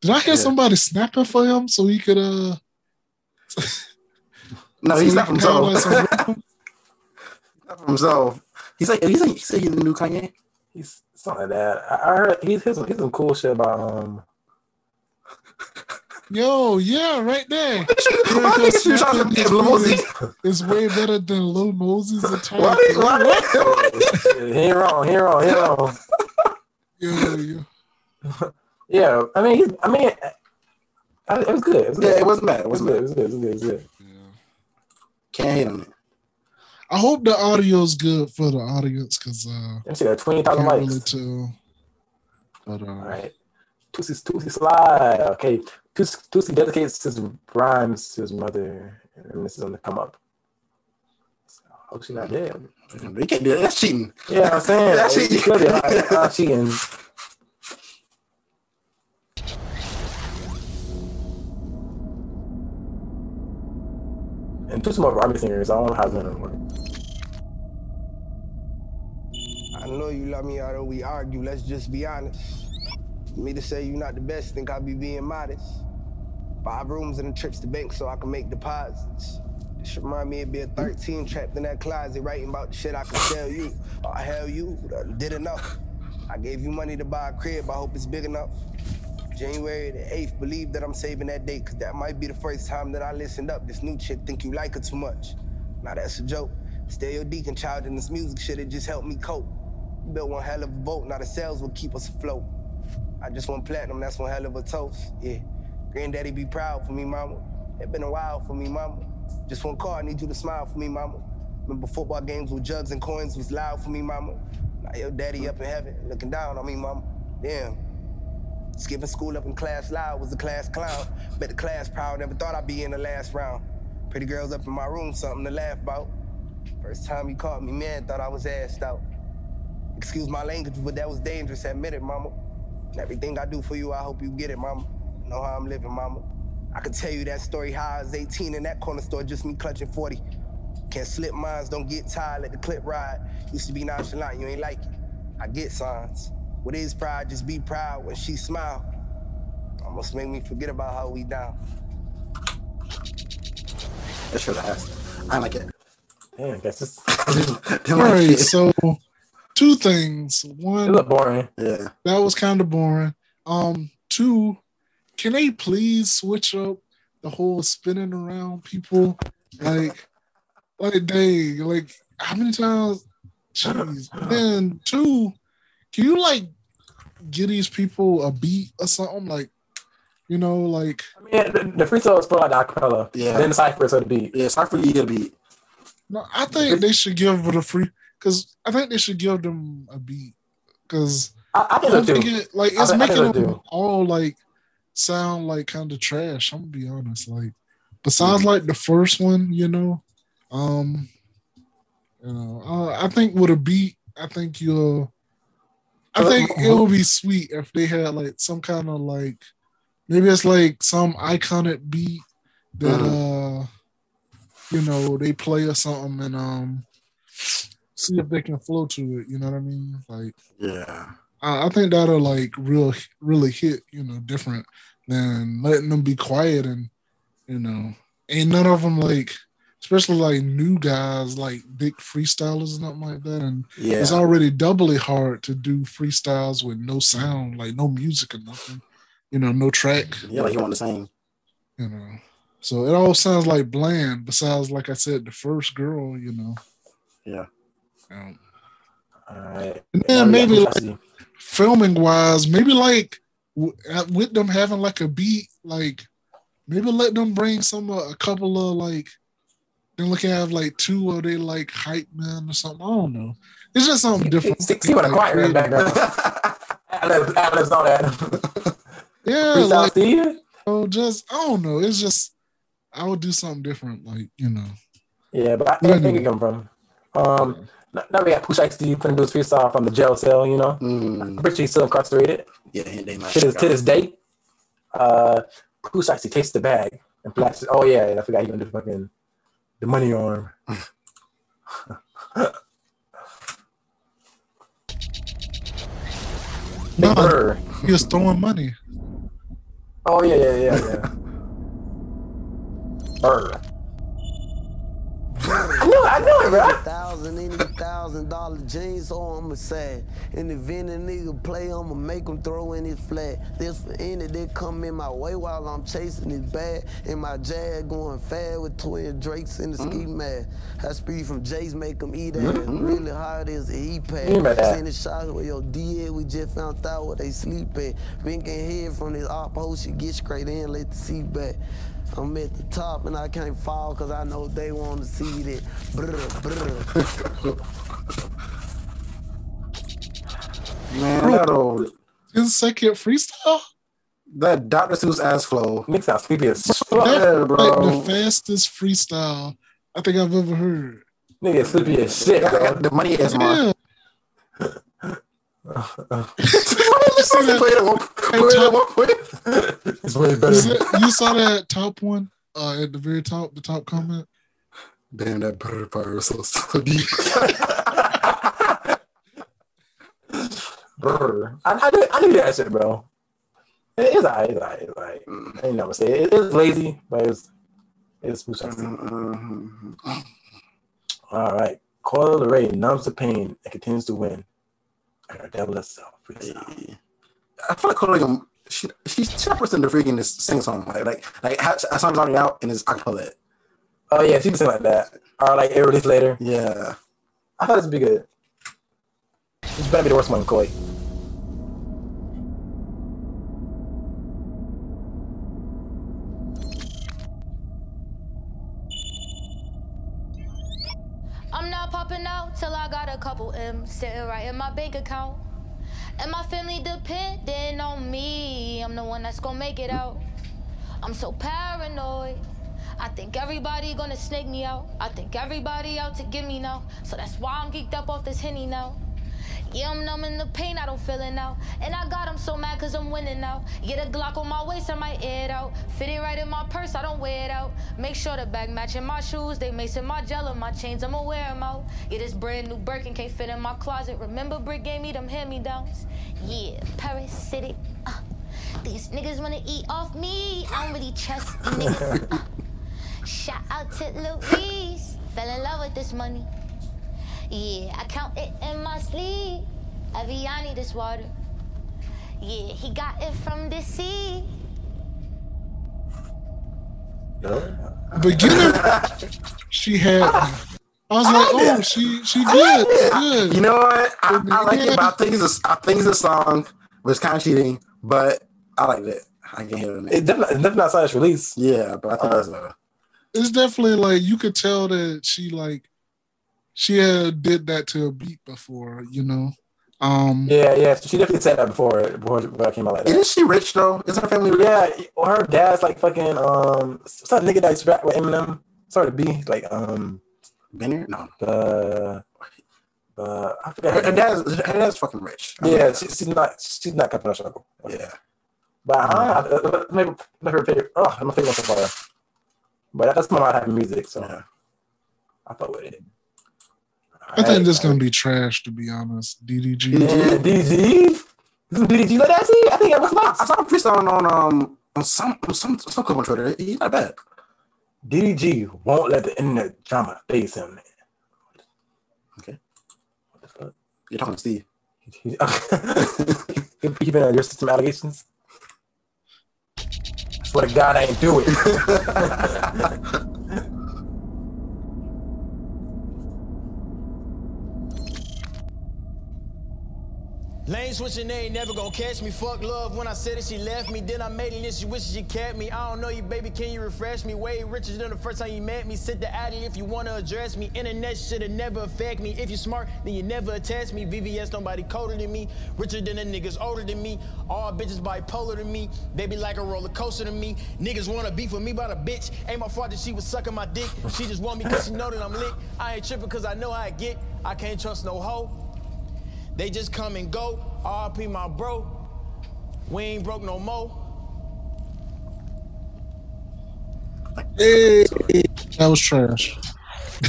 did I hear Yeah. somebody snapping for him so he could uh no, so he's he not from have, himself. not from himself. He's like, he's like, he said he's the new Kanye. He's something like that. I, I heard he's he's some, he's some cool shit about um. Yo, yeah, right there. Why Here did you try to be his Lil fingers. Mosey? It's way better than Lil Mosey's entire Why? thing. Why? he ain't wrong. He ain't wrong. He ain't wrong. Yo, yo. Yeah, I mean, he's, I mean, I, it was good. It was good. Yeah, it wasn't bad. It It was good. It was good. It was good. It was good. Can't hate on it. I hope the audio's good for the audience because uh That shit got twenty can't likes. really tell. But uh, All right. Tootsie Tootsie Slide. Okay. Toosii, Toosii dedicates his rhymes to his mother. And this is on the come up. Oh, she's not dead. You can't do that. That's cheating. Yeah, I'm saying That's she cheating. killed. Like, uh, cheating. And two more R&B singers. I don't know how it's gonna work. I know you love me, although we argue. Let's just be honest. For me to say you're not the best, think I be being modest. Five rooms and a trips to bank so I can make deposits. This remind me of being 13 trapped in that closet, writing about the shit I could tell you. Oh, hell, you did enough. I gave you money to buy a crib. I hope it's big enough. January the 8th, believe that I'm saving that date, cause that might be the first time that I listened up. This new chick think you like her too much. Now that's a joke. Stay your deacon child in this music shit, it just helped me cope. Built one hell of a boat, now the sales will keep us afloat. I just want platinum, that's one hell of a toast, yeah. Granddaddy be proud for me, mama. It been a while for me, mama. Just one call, I need you to smile for me, mama. Remember football games with jugs and coins was loud for me, mama. Now your daddy up in heaven, looking down on me, mama. Damn. Skipping school up in class loud was a class clown. Bet the class proud, never thought I'd be in the last round. Pretty girls up in my room, something to laugh about. First time you caught me, man, thought I was assed out. Excuse my language, but that was dangerous, admit it, mama. Everything I do for you, I hope you get it, mama. Know how I'm living, mama. I could tell you that story how I was 18 in that corner store, just me clutching 40. Can't slip minds, don't get tired, let the clip ride. Used to be nonchalant, you ain't like it. I get signs. What is pride? Just be proud when she smile. Almost make me forget about how we down. That should have asked. I like it. Damn, guess it's Didn't All like right, so two things. One, little boring. Yeah. that was kind of boring. Um, two, can they please switch up the whole spinning around people? Like, like they like how many times? Jeez. Then two, can you like give these people a beat or something? Like, you know, like I mean, the, the freestyle is for like the acapella. Yeah. Then the cipher is for the beat. Yeah, sorry for you to be. no, I think they should give it a free because I think they should give them a beat because I, I I think don't so think it like it's I making they'll them all like sound like kind of trash. I'm gonna be honest. Like besides like the first one, you know, um, you know, uh, I think with a beat, I think you'll. I Uh, think it would be sweet if they had like some kind of like maybe it's like some iconic beat that uh you know they play or something and um see if they can flow to it. You know what I mean? Like Yeah. I, I think that'll like real really hit, you know, different than letting them be quiet and you know, ain't none of them like, especially like new guys like big freestylers and nothing like that. And Yeah. it's already doubly hard to do freestyles with no sound, like no music or nothing, you know, no track, Yeah, like you want the same. you know. So it all sounds like bland. Besides, like I said, the first girl, you know. Yeah. Um, All right. and then Now maybe got like filming wise, maybe like with them having like a beat, like maybe let them bring some uh, a couple of like then look have like two of they like hype men or something. I don't know. It's just something different. See, see what a Like, choir in the background. Atlas, Atlas on that. Yeah, like Steve? oh, just I don't know. It's just I would do something different, like you know. Yeah, but I I think it come from. Um, now now we got Pooh Shiesty Steve putting his freestyle from the jail cell. You know, Mm, I'm pretty sure he's still incarcerated yeah, they might. to this to this day. Uh, Pooh Shiesty takes the bag and blacks. Oh yeah, I forgot he gonna do fucking the money arm. no, Nah. Bird. He was throwing money. Oh yeah, yeah, yeah, yeah. Bird. I knew, it, I knew it, bro. Thousand, any thousand dollar jeans, so I'ma say. In the event a nigga play, I'ma make him throw in his flat. This for any that come in my way while I'm chasing his bag. In my jag going fast with twin drakes in the mm. ski mask. I speed from Jace make him eat ass. Mm-hmm. Really hard as a heat pad. You. Send the shots where your DA, we just found out where they sleep at. Vinking head from this op host, you get straight in, let the seat back. I'm at the top and I can't fall cause I know they want to see that. Brr, brr. Man, that old His second freestyle. that Dr. Seuss ass flow. Mix out sleepy as fuck. That, Yeah, like bro. the fastest freestyle I think I've ever heard. Nigga slippy as shit, bro. the money is my. Yeah. Play it at one- play at one point. It's way You better. saw- you saw that top one uh, at the very top, the top comment. Damn, that bird part was so, so deep. Brr. I, I, knew, I knew that shit, bro. It is alright. It's alright. It's alright. I ain't never say it. It's lazy, but it's it's smooth sexy. Mhm. All right. Coi Leray numbs the pain and continues to win. Her devil herself. I feel like Cody Gum, she she's not person to freaking just sing song like like like a song's already out and it's acapella. Oh yeah, she be saying like that. Or like it released later. Yeah, I thought this would be good. This better be the worst one, Coi. A couple M's sitting right in my bank account. And my family depending on me. I'm the one that's gonna make it out. I'm so paranoid. I think everybody gonna snake me out. I think everybody out to get me now. So that's why I'm geeked up off this henny now. Yeah, I'm numbing the pain, I don't feel it now. And I got 'em so mad cause I'm winning now. Get a Glock on my waist, I might air it out. Fit it right in my purse, I don't wear it out. Make sure the bag matching my shoes. They macing my jello, my chains, I'ma wear 'em out. Yeah, this brand new Birkin can't fit in my closet. Remember Brick gave me them hand-me-downs? Yeah, parasitic. Uh, these niggas wanna eat off me. I don't really trust niggas. Uh, shout out to Louise. Fell in love with this money. Yeah, I count it in my sleep. Aviani, this water. Yeah, he got it from the sea. Beginning, she had. I was like, oh, she she good, good. you know what? I, I like it, but I think it's a, I think it's a song, but it's kind of cheating. But I like it. I can hear it. It definitely, it's definitely not signed its release. Yeah, but I think uh, that's a. It's definitely like you could tell that she like she had did that to a beat before, you know. Um, Yeah, yeah. She definitely said that before before, before it came out like that. Isn't she rich though? Is her family rich? Yeah, her dad's like fucking um some nigga that used to rap with Eminem. Sorry to be like um Benny? No. Uh uh I Her, forgot. her Her dad's her dad's fucking rich. I yeah, know she, she's not she's not Captain Struggle. that. yeah. But uh, uh, maybe maybe her favorite. Oh, I'm a favorite so far. But that's my type of music, so Yeah. I fuck with it. I think this is gonna be trash to be honest. DDG. Yeah, DG. Some DDG like that. See, I think that was not. I saw a freestyling on on um on some on some some clip on Twitter. He's not bad. DDG won't let the internet drama phase him. Okay. What the fuck? You're talking to Steve. He, he, he been on your system allegations. I swear to God, I ain't do it. Lane switching, they ain't never gonna catch me. Fuck love when I said it, she left me. Then I made it and she wishes she kept me. I don't know you, baby, can you refresh me? Way richer than the first time you met me. Sit the addy if you wanna address me. Internet shit'll never affect me. If you smart, then you never attach me. VVS, nobody colder than me. Richer than the niggas older than me. All bitches bipolar to me. They be like a roller coaster to me. Niggas wanna beef with me about a bitch. Ain't my fault that she was sucking my dick. She just want me cause she know that I'm lit. I ain't tripping cause I know how I get. I can't trust no hoe. They just come and go. RP my bro. We ain't broke no more. Hey, that was trash.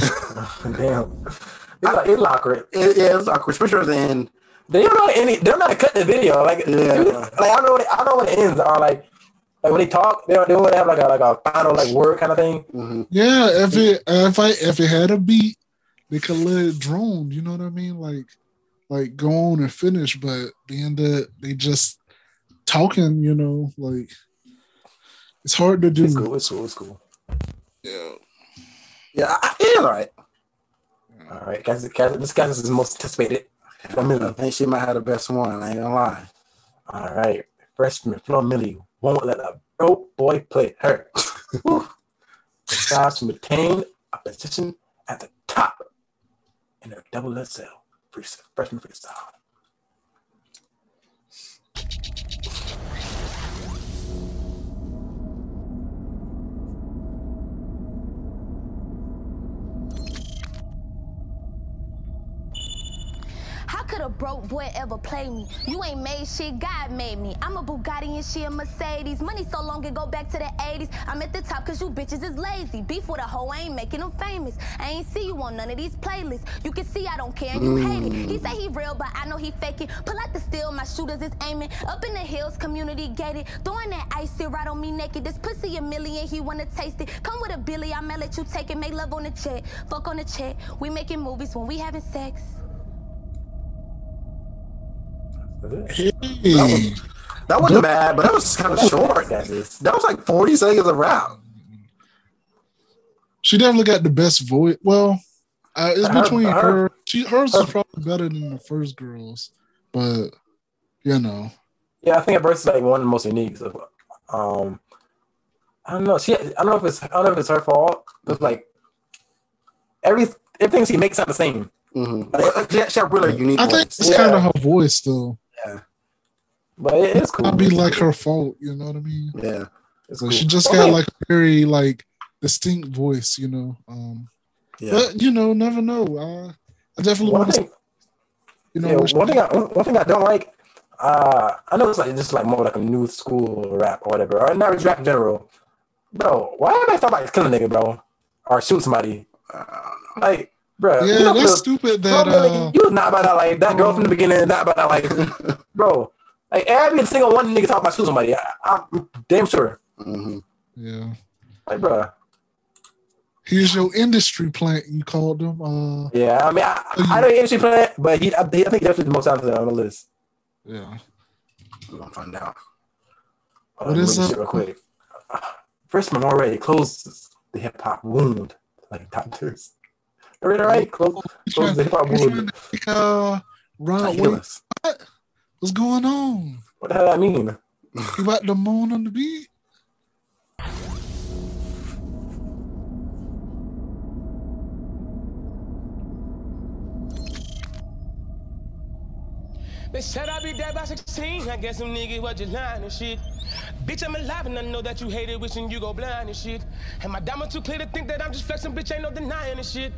Damn. It's like it's awkward. It, yeah, it's awkward, especially at. They don't know any. They're not know how to cut the video. Like, Yeah. like I don't know. When it, I know when it ends. Or like, like when they talk, they don't. They don't have like a like a final like word kind of thing. Mm-hmm. Yeah, if it if I if it had a beat, they could let it drone. You know what I mean? Like like go on and finish, but being that they just talking, you know, like it's hard to do. It's cool. It's cool. It's cool. Yeah. Yeah, I, I- yeah, all right. All right, guys. guys this guy is the most anticipated. I mean, I think she might have the best one. I ain't gonna lie. All right, freshman Flo Milli won't let a broke boy play her. Strives to maintain a position at the top in her double free- freshman freestyle. Could a broke boy ever play me? You ain't made shit, God made me. I'm a Bugatti and she a Mercedes. Money so long it go back to the 80s. I'm at the top cause you bitches is lazy. Beef with a hoe, I ain't making them famous. I ain't see you on none of these playlists. You can see I don't care and you hate it. He say he real, but I know he faking. Pull out the steel, my shooters is aiming. Up in the hills, community gated. Throwing that ice sit right on me naked. This pussy a million, he wanna taste it. Come with a billy, I'ma let you take it. Make love on the check, fuck on the check. We making movies when we having sex. Hey, That wasn't bad, but that was kind of short. That was like 40 seconds of rap. she definitely got the best voice. Well, uh, it's Her- between her- her. She hers is probably better than the first girls, but you know, Yeah, I think at first is like one of the most unique. So, um, I don't know. She, I don't know if it's, I don't know if it's her fault. It's like every everything she makes sound the same. Mm-hmm. Like, she, she had really unique I think voice. it's kind of her voice though. But it, it's cool. I'd be like her fault. You know what I mean? Yeah. So cool. she just Well, got like a very like distinct voice. You know. Um, Yeah. But you know, never know. Uh, I definitely want to. You know, yeah, one thing, I, one thing I don't like. Uh, I know it's like just like more like a new school rap or whatever, or not rap in general. Bro, why everybody talk about killing a nigga, bro, or shooting somebody? Like, bro, yeah, you know, that's the- stupid. Bro, That like, uh, you was not about that like that girl from the beginning, not about that like, bro. Like every single one nigga talk about shooting somebody. I, I'm damn sure. Mm-hmm. yeah. Like, bro. Here's your industry plant. You called them. Uh, Yeah, I mean, I, I know industry plant, but he, I, he, I think definitely the most talented on the list. yeah. We're gonna find out. Hold What on, is let up? real quick. Freshman already closed the hip hop wound, like doctors. twos. Already right? Close, close the hip hop you trying wound. to make, uh, Ron, Like, wait, kill us. What's going on? What the hell that mean? You about the moon on the beat? They said I'd be dead by 16. I guess some niggas was just lying and shit. Bitch, I'm alive and I know that you hate it, wishing you go blind and shit. And my diamond too clear to think that I'm just flexing, bitch, ain't no denying and shit.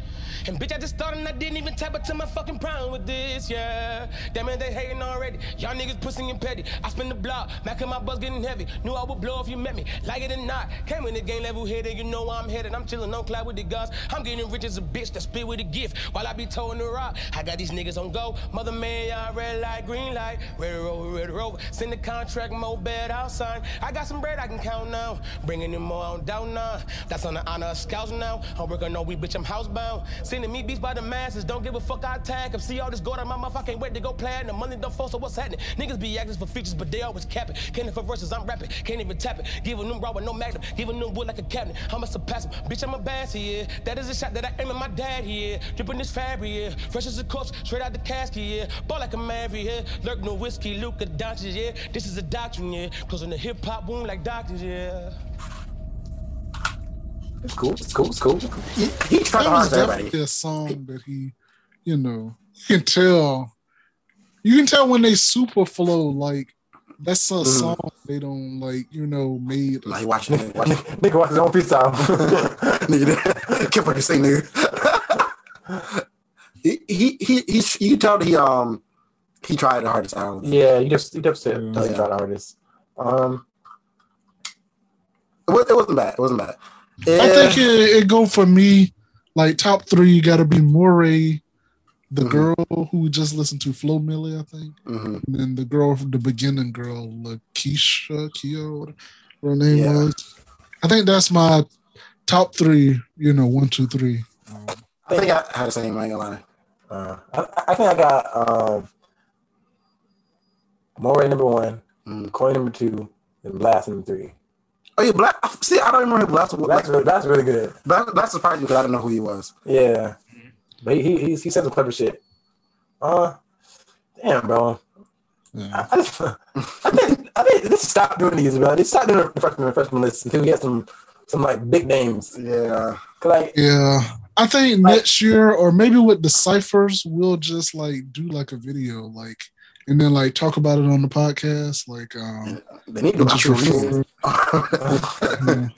And bitch, I just started and I didn't even tap into my fucking prime with this, yeah. Damn it, they hating already. Y'all niggas pussy and petty. I spin the block, back in my buzz getting heavy. Knew I would blow if you met me, like it or not. Came in the game level headed, you know I'm headed. I'm chilling on cloud with the guns. I'm getting rich as a bitch that spit with a gift. While I be towing the rock, I got these niggas on go. Mother man, y'all red light, green light. Red rover, red rover. Send the contract, more bed I'll sign. I got some bread I can count now. Bringing in more on down now. That's on the honor of scouts now. I'm working on we bitch, I'm housebound. Sending me beats by the masses. Don't give a fuck, I tag. Come see all this gold on my mouth. I can't wait to go platinum. The money don't fall, so what's happening? Niggas be acting for features, but they always capping. Can't for verses, I'm rapping. Can't even tap it. Giving them raw with no magnum. Giving them wood like a cabinet. I'm a surpass. Bitch, I'm a bass here. That is a shot that I aim at my dad here. Dripping this fabric here. Fresh as a corpse, straight out the casket, yeah. Ball like a man maverick, yeah. Lurk no whiskey, Luka Doncic, yeah. This is a doctrine, yeah. Closing the hip hop wound like doctors, yeah. It's cool. It's cool. It's cool. He, he tried That hard was everybody. definitely a song that he, you know, you can tell. You can tell when they super flow. Like that's a Mm. song they don't like. You know, made. Like, watch it. Watch it. Nigga watch his own freestyle. nigga, can't fucking say nigga. he, he, he, he, you can tell that he, um, he tried the hardest out. yeah, you just you just said Yeah. tell you try the hardest. Um, It, was, it wasn't bad. It wasn't bad. I think it, it go for me. Like top three, you got to be Morray, the Mhm. girl who we just listened to, Flo Milli, I think, hmm and then the girl from the beginning girl, Lakeisha, Kia, whatever her name Yeah. was. I think that's my top three. You know, one, two, three. Um, I think I had the same. I ain't gonna lie. uh, I, I think I got um, Morray number one, Mm. Corey number two, and Blxst number three. Oh yeah, Black. See, I don't even remember who Blxst was. Blxst, really, Blxst really good. Black, Black surprised me because I don't know who he was. Yeah, but he he he, he said some clever shit. Uh, damn, bro. yeah. I, I just I think I think let's stop doing these, bro. Let's stop doing the freshman freshman list until we get some some like big names. Yeah. 'Cause, like Yeah, I think Like- next year or maybe with the ciphers, we'll just like do like a video, like, and then like talk about it on the podcast, like, um, They need to do just actual reason.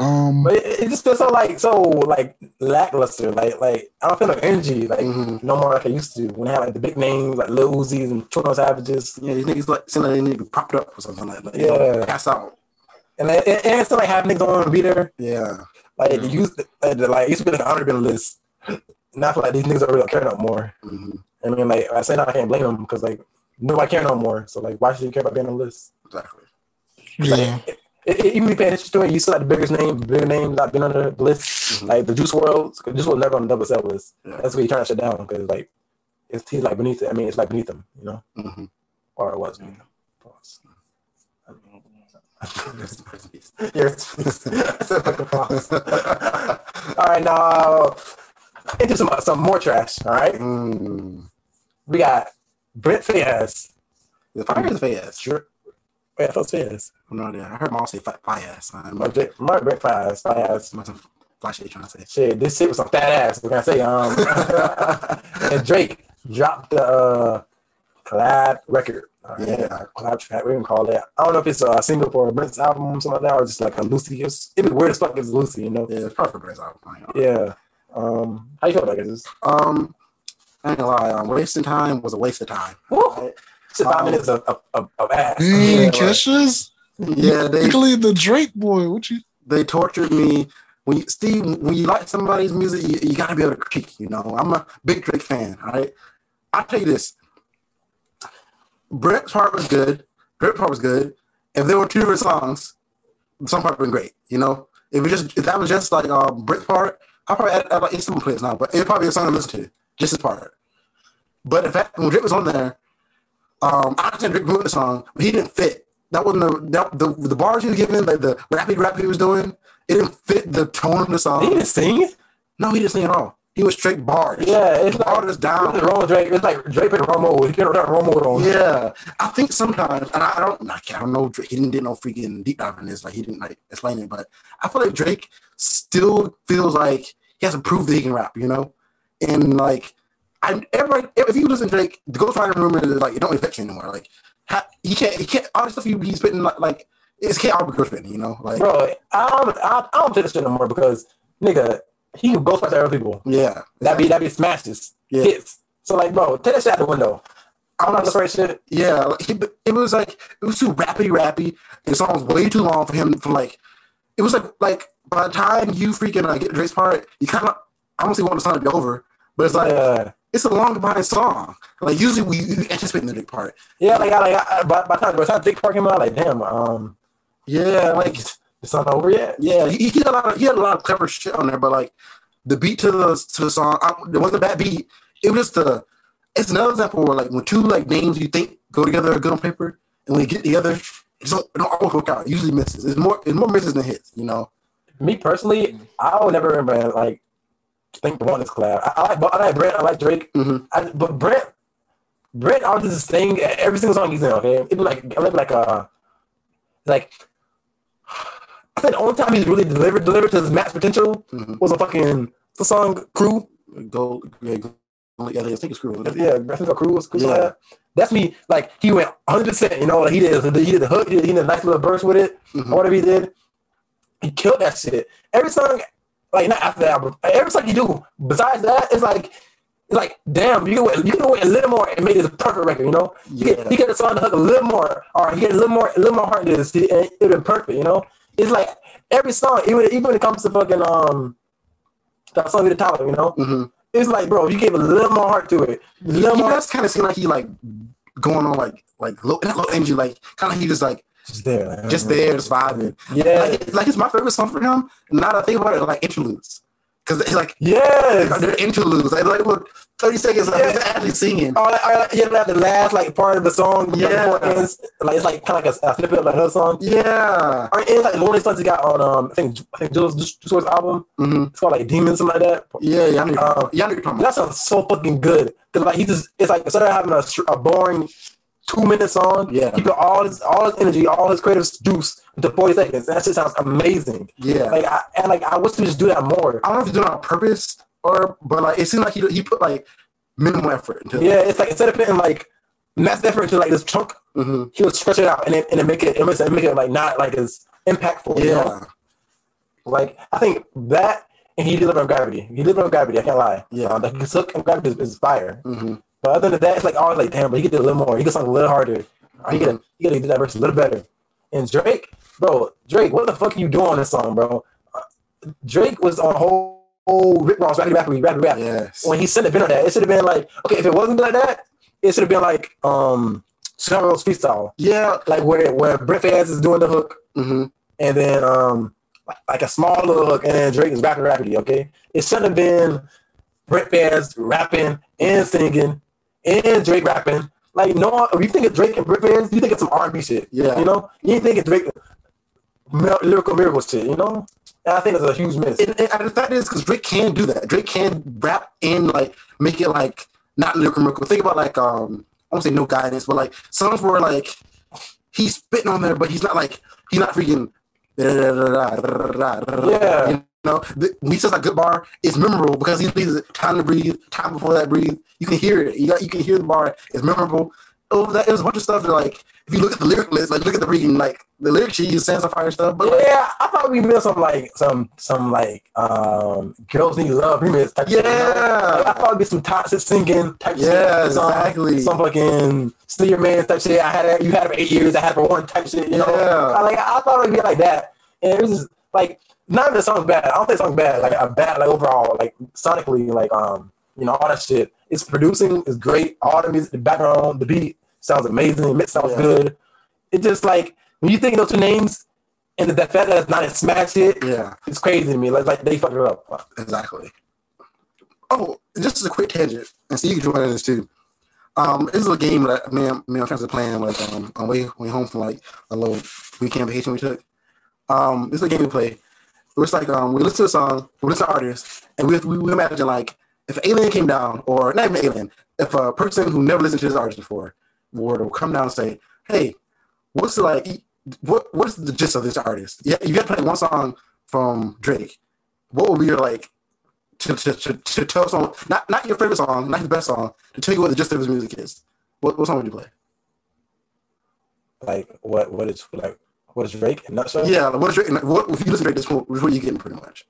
Um, But it, it just feels so like so like lackluster. Like like I don't feel no energy like Mm-hmm. no more like I used to when I had like the big names like Lil Uzi's and Twenty Savages. Yeah, these niggas like seem like they need to be propped up or something like that. Like, Yeah. pass out. And and, and it's still like having niggas on be there. Yeah, Like it used to, like, like it used to be like an honor bin list. Now I feel like these niggas don't really care no more. Mhm. I mean, like I say now I can't blame them because like nobody care no more. So like, why should you care about being on the list? exactly. yeah. It, it, even if you pay attention to it, you see like the biggest name, bigger names not been on the list, like the Juice WRLD. Juice WRLD never on the double sell list. Yeah. That's where you trying to shut down because like it's he's like beneath it. I mean, it's like beneath him, you know, Mm-hmm. or it was beneath him. Pause. Yes. Yes, That's a fucking pause. all right, now uh, into some some more trash. All right, mm. we got Brent Faiyaz. The fire is fast. Sure. Yeah, that's Faiyaz. No idea. I heard mom say fi- fire ass. I'm My Brent my Brent Faiyaz. Faiyaz. some flash shit trying to say. Shit, this shit was some fat ass. We're gonna say, um, and Drake dropped the uh, collab record. Uh, Yeah. collab track. We can call it. I don't know if it's a single for Brent's album or something like that, or just like a Lucy. It'd be weird as fuck if it's Lucy, you know? Yeah, it's probably for Brent's album. I Yeah. Um, how you feel about this? Um, I ain't gonna lie. Um, wasting time was a waste of time. Woo! Shit, five Um, minutes of, of, of, of ass. Dang, Yeah, like- Kesha's. Yeah, they Particularly the Drake boy. What you? they tortured me. When you Steve, when you like somebody's music, you, you gotta be able to critique. You know, I'm a big Drake fan. All right, I'll tell you this: Brent's part was good. Brent's part was good. If there were two different songs, some part would been great. You know, if it just if that was just like uh, Brent's part, I probably add, add like instrument plays now, but it'd probably be a song to listen to, just his part. But in fact, when Drake was on there, um, I understand Drake wrote the song, but he didn't fit. That wasn't the that, the the bars he was giving, like the rappy rap he was doing, it didn't fit the tone of the song. He didn't sing. No, he didn't sing at all. He was straight bars. Yeah, it's like bars down. What's wrong Drake? It's like Drake and mode. He the wrong mode on. Yeah, I think sometimes, and I, I don't, I don't know. Drake, he didn't did no freaking deep dive in this. Like he didn't like explain it, but I feel like Drake still feels like he has to prove that he can rap. You know, and like I, everybody, if you listen to Drake, the Ghost Rider rumor is like it don't affect you anymore. Like ha, he can't, he can't. All the stuff he, he's spitting like, like it's can't all be spitting. You know, like Bro, I don't, I, I don't take this shit no more because, nigga, he can ghost other people. yeah, That'd be that'd be smashes, Yeah. hits. So like, bro, take that shit out the window. I'm not afraid shit. Yeah, like, he, it was like it was too rappy rappy. The song was way too long for him for like. It was like like by the time you freaking like, get Drake's part, you kind of honestly want the song to be over, but it's like it's a long behind song. Like usually we you anticipate the Drake part. yeah. Like, I, like, I, by, by the time by the time Dick Park came out, like, damn, um, Yeah, like it's not over yet. yeah, he, he had a lot of he had a lot of clever shit on there, but like the beat to the to the song, I, it wasn't a bad beat. It was just the. It's another example where like when two like names you think go together are good on paper, and when you get together, it don't, it don't always work out. It usually misses. It's more it's more misses than hits. You know. Me personally, I would never remember like think the one this collab. I, I like I like Brent, I like Drake, Mhm. I, but Brent, Brent always this thing. Every single song he's in, okay, it be like it look like uh like. I think the only time he's really delivered delivered to his max potential Mhm. was a fucking the song "Crew." Go, yeah, go, yeah, I think it's cool. Yeah, I think the "Crew" was cool. Yeah. That's me. Like he went 100. percent You know, like he did. He did the hook. He did, he did a nice little verse with it. Mhm. Whatever he did. He killed that shit. Every song, like not after the album, every song you do. Besides that, it's like. It's like, damn, you can wait, you can wait a little more and make this a perfect record, you know? You Yeah. get, you get the song to hook a little more, or you get a little more, a little more heart to this, and it would been perfect, you know? It's like every song, even even when it comes to fucking um, that song with the Tyler, you know? Mm-hmm. It's like, bro, you gave a little more heart to it, a He, little he more, does kind of seem like he like going on like like low, not low energy, like kind of he just like just there, like, just there, just vibing. yeah, Like, like it's my favorite song for him. Now that I think about it, like interludes, because it's like yes. they're interludes. Like, like look, thirty seconds, like Yeah. they're actually singing. Or like, like, yeah, like the last like part of the song, Yeah. it ends, like it's like kind of like a, a snippet of like her song. Yeah. Or it's like the one songs he got on um I think I think Jules Jules album. Mm-hmm. It's called like Demons something like that. Yeah, yeah, I know. talking- yeah, I know That sounds so fucking good. Cause like he just it's like instead of having a, a boring two minutes on. Yeah. he put all his all his energy, all his creative juice into forty seconds. That just sounds amazing. Yeah. Like I, and like I wish we just do that more. I don't know if he's doing it on purpose or, but like it seemed like he he put like minimal effort into. Yeah, it's like instead of putting like mass effort into like this chunk, Mm-hmm. he would stretch it out and then and then make it and make it, make it like not like as impactful. you know? Yeah. Like I think that and he delivered on gravity. He delivered on gravity. I can't lie. Yeah. um, like his hook and gravity is, is fire. hmm But other than that, it's like always like damn, but he could do a little more. He could sing a little harder. Or he could he could do that verse a little better. And Drake, bro, Drake, what the fuck are you doing on this song, bro? Drake was on whole, whole Rick Ross rappity rappity rappity rap. Yes. When he shouldn't have been on that, it should have been like okay, if it wasn't like that, it should have been like um Chicago's freestyle, Yeah. like where where Brent Faiyaz is doing the hook hmm and then um like, a small little hook, and then Drake is rapping rapidly. Okay, it shouldn't have been Brent Faiyaz rapping and singing and Drake rapping. Like no, if you think of Drake and Faiyaz, you think it's some R and B shit. Yeah. you know, you ain't think it's Drake lyrical miracle shit. You know, and I think it's a huge miss. And, and the fact is, because Drake can do that. Drake can rap and like make it like not lyrical miracle. Think about like um, I won't say no guidance, but like songs where like he's spitting on there, but he's not like he's not freaking. Yeah. You know, the, when he says a good bar, it's memorable because he leaves it time to breathe, time before that breathe. You can hear it. You got you can hear the bar. It's memorable. Oh, was a bunch of stuff that like if you look at the lyric list, like look at the reading, like the lyric sheet, he says some fire stuff. But like, yeah, I thought we missed some like some some like um girls need love remix type shit. know? Yeah. Like, I thought it'd be some toxic singing type shit. Yeah, Some- exactly. Some fucking steal your man type shit. I had it, you had it for eight years. I had it for one type shit. You know, Yeah. I, like I thought it'd be like that, and it was just like not the song's bad. I don't think the song's bad. Like a bad like overall like sonically like um you know all that shit. It's producing is great. All the music, the background, the beat sounds amazing. The mix sounds Yeah. good. It just like when you think of those two names and the, fact that it's not a smash hit, yeah. it's crazy to me. Like like they fucked it up. Exactly. Oh, just as a quick tangent, and so you can join in this too. Um, this is a game that me and, me and my friends are playing like um on way way home from like a little weekend vacation we took. Um, this is a game we play. It was like um we listen to a song, we listen to artists, and we we, we imagine like if an alien came down, or not even alien, if a person who never listened to this artist before to come down and say, "Hey, what's the like what what's the gist of this artist?" Yeah, you got to play one song from Drake. What would be your like to, to, to, to tell someone not not your favorite song, not his best song, to tell you what the gist of his music is? What what song would you play? Like what what is like what is Drake in a nutshell? Yeah, what is Drake? like, What if you listen to Drake? This what, what are you getting pretty much?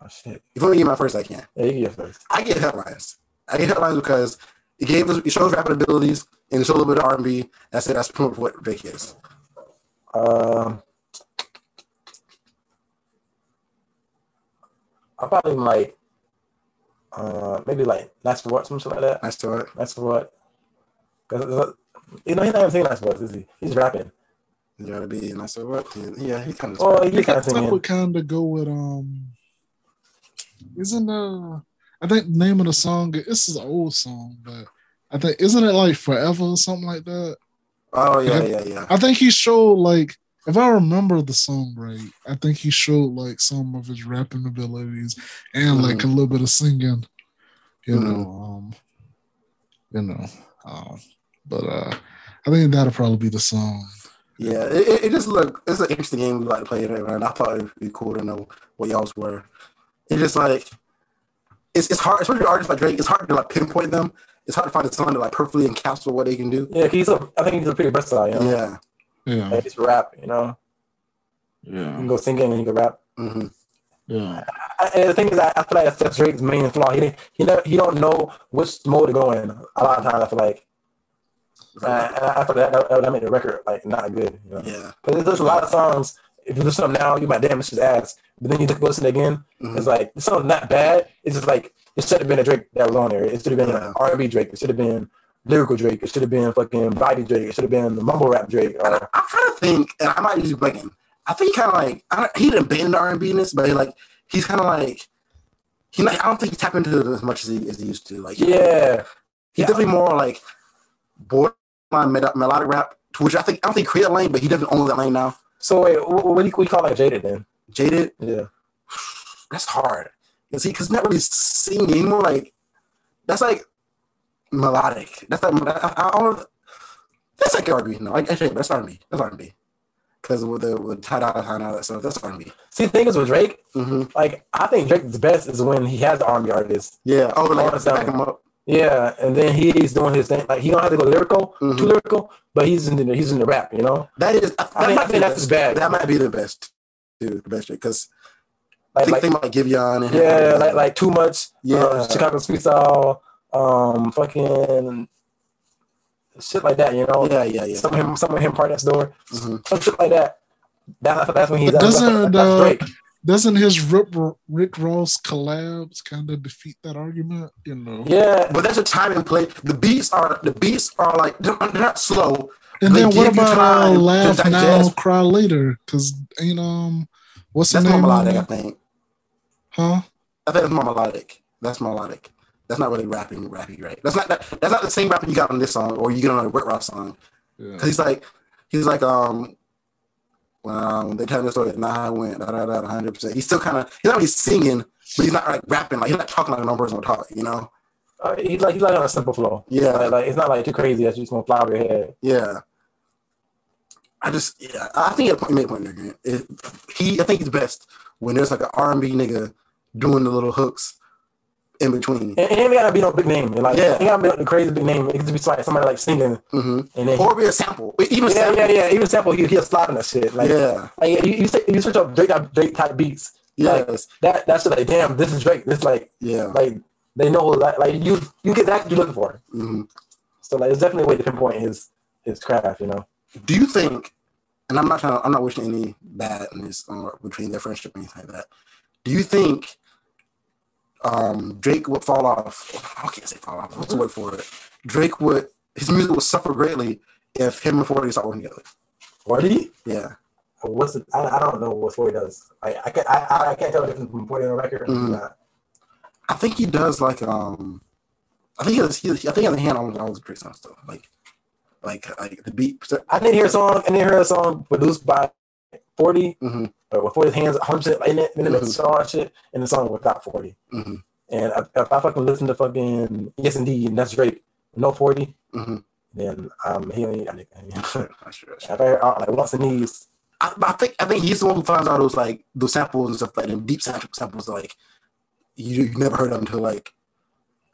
Oh shit. If I'm gonna get my first, I can. Yeah, you can get first. I get headlines. I get headlines because it gave us it shows rapping abilities and it shows a little bit of R and B. That's it. That's pretty much what Drake is. Um, I probably like, uh, maybe like nice for what, some shit like that. Nice to it. Nice for what? Cause uh, you know he's not even singing nice for what, is he? He's rapping. You gotta be nice to what? Yeah, he kind of. Oh, he kind of That would kind of go with um. Isn't uh, I think the name of the song. This is an old song, but I think isn't it like Forever or something like that? Oh yeah, yeah, yeah. I think he showed like if I remember the song right, I think he showed like some of his rapping abilities and like a little bit of singing. You Mhm. know, um, you know, um, but uh, I think that'll probably be the song. Yeah, it, it- it just look it's an interesting game we like to play it, and I thought it'd be cool to know what y'all's were. It's just like it's it's hard, especially artists like Drake. It's hard to like pinpoint them. It's hard to find a song to like perfectly encapsulate what they can do. Yeah, he's a. I think he's a pretty versatile. You know? Yeah, Yeah, Like, he's rap. You know, Yeah, you yeah, can go singing and you can rap. hmm yeah. I, and the thing is, I, I feel like that's, that's Drake's main flaw. He didn't, he never, he don't know which mode to go in. A lot of times, I feel like, uh, and I, I feel that, that that made the record like not good. You know? yeah, Because there's a lot of songs. If you listen to them now, you might damn this is ass. But then you just go listen again. Mhm. It's like the song's not bad. It's just like it should have been a Drake that was on there. It should have been Yeah. an R&B Drake. It should have been lyrical Drake. It should have been fucking body Drake. It should have been the mumble rap Drake. And I, I kind of think, and I might just be blanking. I think kind of like I don't, he didn't bend the R and B ness, but he like he's kind of like he. Like, I don't think he tapped into it as much as he, as he used to. Like yeah, he's Yeah. definitely more like borderline mel- melodic rap, to which I think I don't think he created lane, but he doesn't own that lane now. So wait, what, what do you, call that jaded then? Jaded, Yeah. that's hard. You see, because not really singing anymore. Like that's like melodic. That's like I, I don't. That's like R&B. No, I, actually, that's R&B. That's R&B. Because with the with tie dye and all that stuff, that's R&B. See, the thing is with Drake, hmm like I think Drake's best is when he has the R&B artist. Yeah. Oh, like back him up. Yeah, and then he's doing his thing. Like he don't have to go lyrical, Mhm. too lyrical, but he's in the he's in the rap. You know. That is. That I think- might I think that's his best. bag. That might be the best. too. The best Drake because Like, think, like, think about Giveon and yeah, like like too much. Yeah. uh, Chicago Street Style, um, fucking shit like that. You know, yeah, yeah, yeah. some of him, some of him PartyNextDoor, Mhm. some shit like that. That, that's when he's But that's, doesn't, that's uh, Drake. Doesn't his Rip, Rick Ross collabs kind of defeat that argument? You know. Yeah, But that's a time and play. The beats are the beats are like they're, not slow. And They then what about uh, laugh now, cry later? Because ain't um, what's the That's more name? of melodic, I think. Huh? I think it's more melodic. That's melodic. That's not really rapping, rapping, right? That's not that, that's not the same rapping you got on this song or you get on a Rick Ross song. Yeah. Cause he's like he's like um um, they tell me the story, nah, I went, da da da, hundred percent. He's still kind of he's not really singing, but he's not like rapping, like he's not talking like a normal person would talk, you know? Uh, he's like he's like on a simple flow. Yeah. like, like it's not like too crazy that you just gonna fly over your head. Yeah. I just yeah, I think he made a point there. It, he I think he's best when there's like an R and B nigga doing the little hooks in between. And, and it ain't gotta be no big name. Like Yeah. it gotta be the crazy big name. It could just be like somebody like singing, hmm and then Or be a sample. Even yeah, sample. yeah, yeah. Even sample, he he'll slide on that shit. Like Yeah. like you you, you search up Drake Drake type beats. Like, that that's like damn, this is Drake. This like Yeah. like they know like, like you you get that you're looking for. hmm So like it's definitely a way to pinpoint his his craft. You know. Do you think? And I'm not trying. To, I'm not wishing any badness on between their friendship or anything like that. Do you think um, Drake would fall off? I can't say fall off. What's the word for it? Drake would his music would suffer greatly if him and Forty start working together. Forty? Yeah. What's it? I, I don't know what Forty does. I I can't I, I- can't tell the difference between Forty on a record. not. I think he does like um I think he has, he, I think he has a hand on all his Drake songs stuff. Like like like the beat I didn't hear a song. I didn't hear a song produced by Forty hmm or with Forty's hands 100 in it, in the mix, Mhm. all shit, and the song without Forty. hmm And if, if I fucking listen to fucking Yes Indeed, and that's great, no Forty, hmm then um he ain't. I think- Sure, sure, If I heard, uh, like wants and needs, I, I think I think he's the one who finds all those like those samples and stuff like them deep sample samples like you you never heard of until like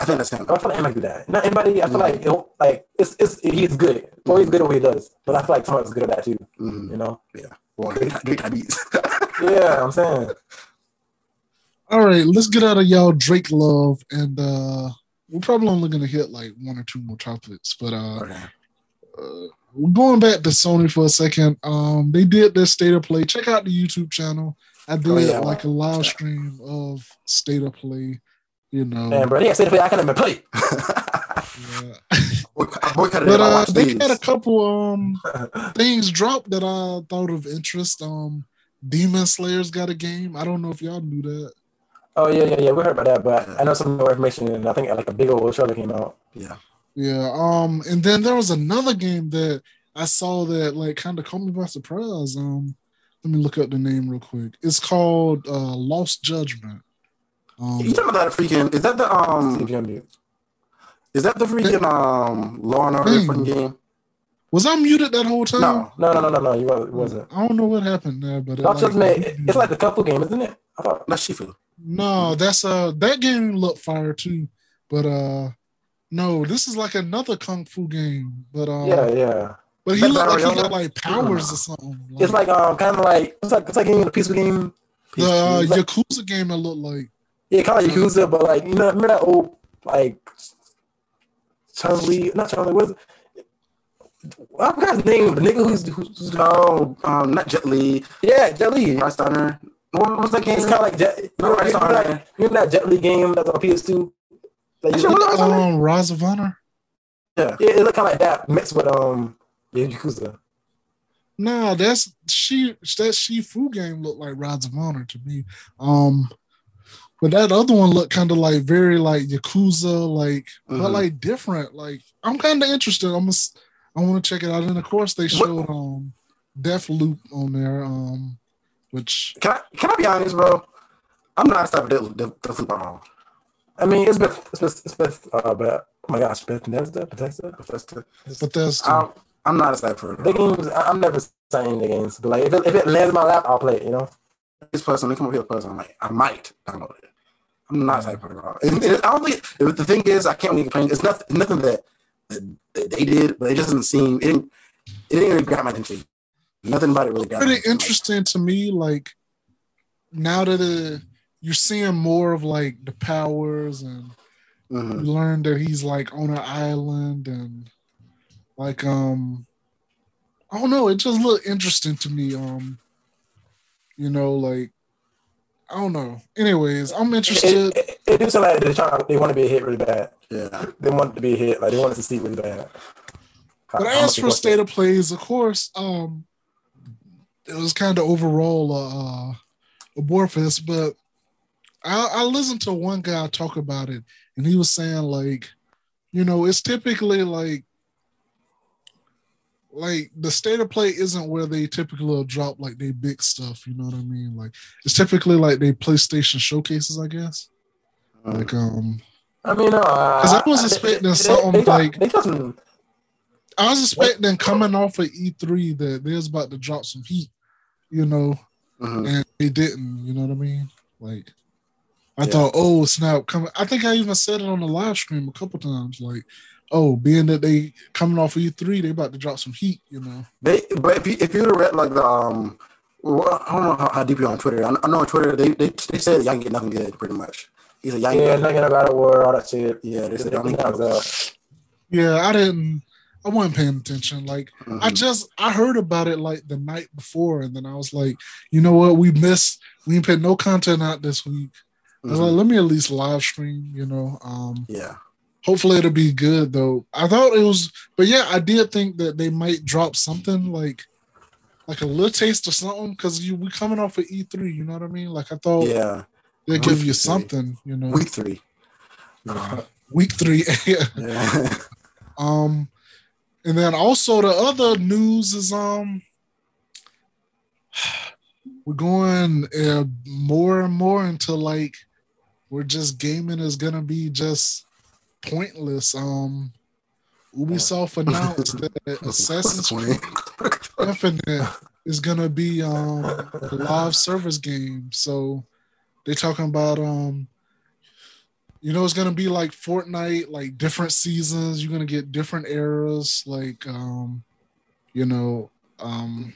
I think that's him. I feel like he might do that. Not anybody. I feel Mhm. like it'll, like it's it's he's good. Forty's good at what he does, but I feel like someone's good at that too. Mhm. You know? Well, Drake, Drake type beats. Yeah, I'm saying. All right, let's get out of y'all Drake love, and uh we're probably only gonna hit like one or two more topics. But uh, okay. uh we're going back to Sony for a second. Um, they did their state of play. Check out the YouTube channel. I did Oh, yeah. like a live stream of state of play. You know, Man, bro, they ain't say the play. I can't even play. yeah. I boycotted but uh, they these. had a couple um things dropped that I thought of interest. Um, Demon Slayer's got a game. I don't know if y'all knew that. Oh yeah, yeah, yeah. We heard about that, but I know some more information, and I think like a big old trailer came out. Yeah. Yeah. Um, and then there was another game that I saw that like kind of caught me by surprise. Um, let me look up the name real quick. It's called uh Lost Judgment. Um, You talking about that freaking? Is that the um? See if you unmute. Is that the freaking um Law and Order Dang. game? was I muted that whole time? No. No, no, no, no, no. You wasn't. it wasn't. I don't know what happened there, but it, Lost like, Judgment, it's like the couple game, isn't it? I thought. Not Sifu. no, that's uh that game looked fire too, but uh no, this is like another kung fu game, but uh Yeah, yeah. but he That looked like he got like powers or something. It's like um, kind of like it's like it's like a peaceful game. the uh, It's like- Yakuza game. It looked like Yeah, kind of like Yakuza, but like you know, remember that old like Chun Li? Not Chun Li. What is it? I forgot his name. The nigga who's, who's, who's Oh, um, not Jet Li. yeah, Jet Li. Rice Stunner. What was that game? It's kind of like Jet. You remember, Right, you remember, that, you remember that Jet Li game that's on PS2? Like, Actually, you- what was that? um Rise of Honor. Yeah. yeah, it looked kind of like that mixed with um yeah, Yakuza. No, that's she that Sifu game looked like Rise of Honor to me. Um but that other one looked kind of like very like Yakuza, like but Mhm. like different. Like I'm kind of interested. I'm gonna, I want to check it out. And of course they showed um Death Loop on there, um, which Can I can I be honest, bro? I'm not stopping football. at all. I mean, it's been it's been, it's been uh, but oh my gosh, Bethesda, Bethesda. Bethesda. Bethesda. I'm, I'm not a sniper. for The games, I- I'm never signing the games, but like if it, if it lands in my lap, I'll play it. You know. This person, they come up here, person. I'm like, I might download it. I'm not a sniper at all. And, and I don't think if the thing is, I can't really complain. It's nothing, nothing that, that, that they did, but it doesn't seem it didn't it didn't really grab my attention. Nothing about it really my pretty interesting to me. Like now that it, you're seeing more of like the powers and Mhm. you learn that he's like on an island and like um I don't know, it just looked interesting to me. Um you know, like I don't know. Anyways, I'm interested. It, it, it like they're trying. They want to be a hit really bad. Yeah. They want to be a hit. Like they want to succeed really bad. But I'm as for state of plays, of course, um, it was kind of overall uh, a bore fest. But I, I listened to one guy talk about it, and he was saying like, you know, it's typically like, like the state of play isn't where they typically drop like they big stuff. You know what I mean? Like it's typically like they PlayStation showcases, I guess. Like um, I mean, no, because I was expecting something they, got- like they got some. I was expecting coming off of E3 that they was about to drop some heat, you know, Mhm. and they didn't. You know what I mean? Like, I Yeah. thought, oh snap, coming. I think I even said it on the live stream a couple times. Like, oh, being that they coming off of E3, they about to drop some heat. You know? They, but if you if you read like the um, well, I don't know how, how deep you're on Twitter. I, I know on Twitter they, they they said y'all can get nothing good pretty much. He's a y'all Yeah, can nothing about it war, all that shit. Yeah, they said They- y'all they can knocked out. Yeah, I didn't. I wasn't paying attention. Like, I Mhm. just I heard about it like the night before, and then I was like, you know what? We missed. We ain't put no content out this week. I was like, let me at least live stream. You know. Um, Yeah. Hopefully it'll be good though. I thought it was, but yeah, I did think that they might drop something like like a little taste or something because you we coming off of E3, you know what I mean? Like I thought Yeah. they give you three. something, you know. Week three. Yeah. Week three. Yeah. um and then also the other news is um we're going uh, more and more into like we're just gaming is gonna be just pointless. Um Ubisoft announced that Assassin's Creed Infinite is gonna be um a live service game. So they're talking about um you know it's gonna be like Fortnite, like different seasons. You're gonna get different eras, like um you know um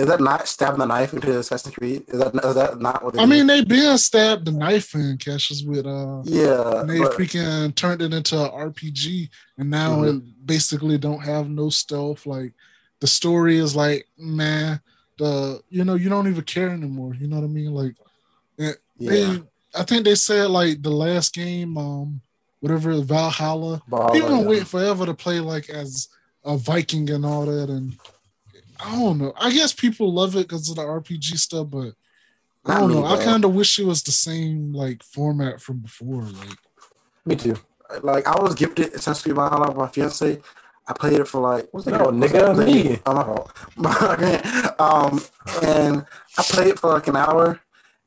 Is that not stabbing the knife into Assassin's Creed? Is that is that not what they I did? mean they been stabbed the knife in catches with uh yeah, and they but- freaking turned it into an RPG, and now Mhm. it basically don't have no stealth. Like the story is like, man, the you know you don't even care anymore. You know what I mean? Like, it, Yeah. they, I think they said like the last game, um, whatever Valhalla, Valhalla, people yeah. wait forever to play like as a Viking and all that, and I don't know. I guess people love it because of the RPG stuff, but. I don't me, know. I kind of wish it was the same like format from before. Like, Me too. like I was gifted Assassin's Creed Valhalla by my fiance. I played it for like what's the No, nigga, me. Oh my fault. um, and I played it for like an hour, and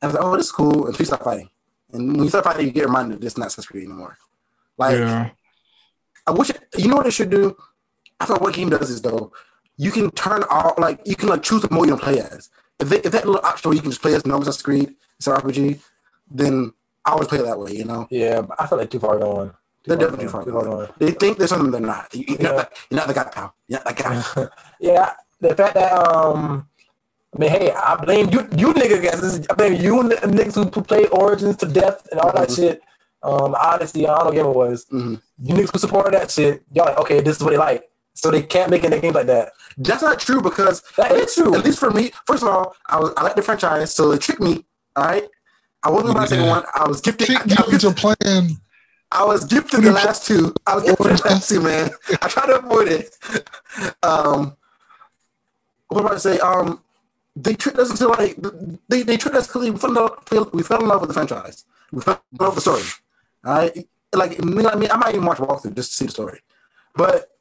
I was like, "Oh, this is cool." And please stop fighting. And when you start fighting, you get reminded this is not Assassin's Creed anymore. Like, I wish you know what it should do. I thought what game does is though, you can turn all like you can like choose the mode you want to play as. If, they, if that little option where you can just play as numbers on screen, it's an RPG, then I always play it that way. You know. Yeah, but I feel like too far gone. Too They're far definitely gone, too far gone. They think there's something they're not. You, are not, you're not the guy, pal. You're not the guy. yeah, the fact that um, I mean, hey, I blame you, you nigga guys. I blame you and the niggas who played Origins to death and all that Mhm. shit. Um, honestly, I don't know what it was. Mhm. You niggas who supported that shit, y'all like, okay, this is what they like, so they can't make any games like that. That's not true because That is true. At least for me, first of all, I was I like the franchise, so it tricked me. All right, I wasn't gonna buy second one. I was gifted. I, Trick you into playing. I was gifted the last two. I was gifted the last two, man. I tried to avoid it. Um, what am I to say? Um, they tricked us into like they they tricked us because we fell in love, we fell in love with the franchise. We fell in love with the story. All right, like I mean, I mean, I might even watch a walkthrough just to see the story, but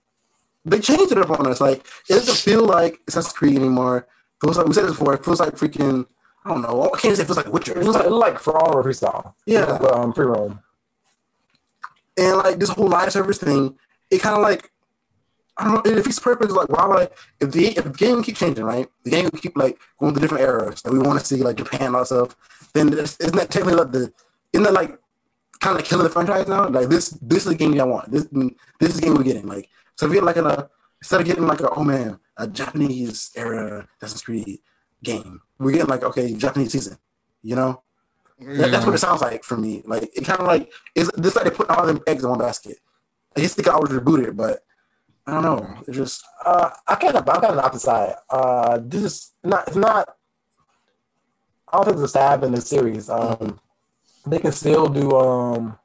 they changed it up on us. Like it doesn't feel like Assassin's Creed anymore. It Feels like we said this before. It feels like freaking. I don't know. I can't say it feels like Witcher. It feels like, like for all or freestyle. Yeah. but, um, pre roam. and like this whole live service thing, it kind of like I don't know. It defeats the purpose. Like why would I? If the if the game keep changing, right? The game will keep like going to different eras that we want to see, like Japan and all stuff. Then isn't that technically like the isn't that like kind of like killing the franchise now? Like this this is the game I want. This this is the game we're getting. Like so, if we get like a instead of getting like a oh man a Japanese era Assassin's Creed game, we're getting like okay Japanese season. You know, that, that's what it sounds like for me. Like it kind of like it's this like they put all them eggs in one basket. I just think I always reboot it, but I don't know. It's just Uh, I kind of, I'm kind of the opposite side. Uh, this is not, it's not. I don't think it's a stab in the series. Um, they can still do um,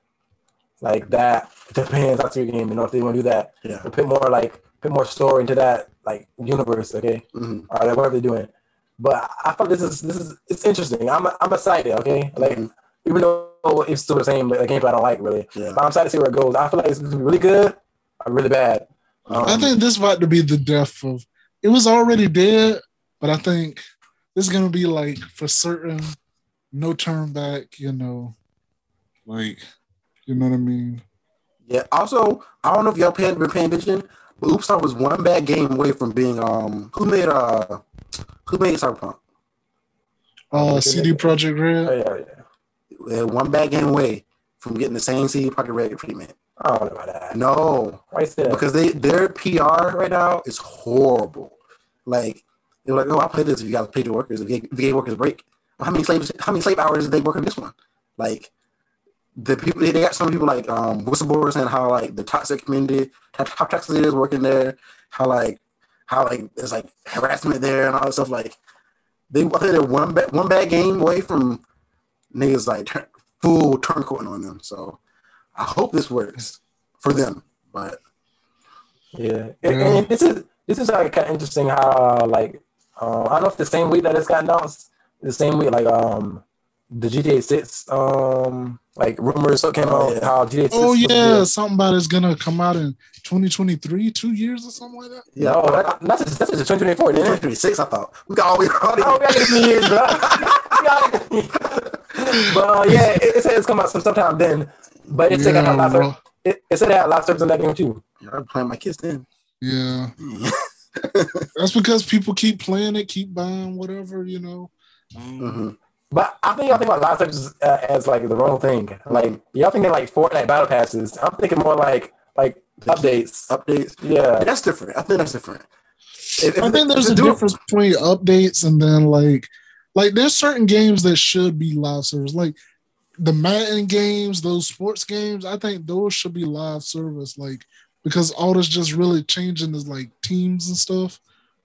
like that. Depends on your game. You know if they want to do that. Yeah. Put more like put more story into that like universe. Okay. Mhm. Or like whatever they're doing. But I thought this is this is it's interesting. I'm I'm excited. Okay. Like even though it's still the same like, gameplay I don't like really. Yeah. But I'm excited to see where it goes. I feel like it's gonna be really good or really bad. Um, I think this about to be the death of. It was already dead, but I think this is gonna be like for certain, no turn back. You know, like you know what I mean. yeah. Also, I don't know if y'all paying, been paying attention, but Ubisoft was one bad game away from being um who made uh who made Cyberpunk? Uh, CD Projekt oh, Red. yeah, yeah. They're one bad game away from getting the same CD Projekt Red treatment. I don't know about that. No, Why you say that? because they their PR right now is horrible. Like they're like, oh, I'll play this if you guys pay the workers, if you, if you gave workers a break. How many slaves? How many slave hours did they work on this one? Like the people, they got some people like um, whistleblowers saying how like the toxic community, how, how toxic it is working there, how like how like there's like harassment there and all that stuff. Like they, I think they're one bad one bad game away from niggas like turn, full turncoating on them. So I hope this works for them, but. Yeah, and, and this is this is like kind of interesting how like uh, I don't know if the same week that it's got announced, the same week like um the GTA Six um like rumors came out yeah. how GTA Six. Oh was yeah, be- something about it's gonna come out in 2023, two years or something like that. Yeah, No, that, that's just, that's just 2024, didn't it? 26, I thought. We got all we got. Oh, we gotta get a few years, bro. But uh, yeah, it, it said it's coming out some sometime then. But it's said it had Yeah, live bro. service. It, it said it had live service in that game too. I'm playing my kids then. Yeah, that's because people keep playing it, keep buying whatever you know. Um, hmm But I think y'all think about live service uh, as like the wrong thing. Like y'all thinking like Fortnite battle passes. I'm thinking more like like updates. Updates. Yeah. That's different. I think that's different. If- if- I think there's a they do it- difference between updates and then like like there's certain games that should be live service. Like the Madden games, those sports games, I think those should be live service. Like because all that's just really changing is like teams and stuff.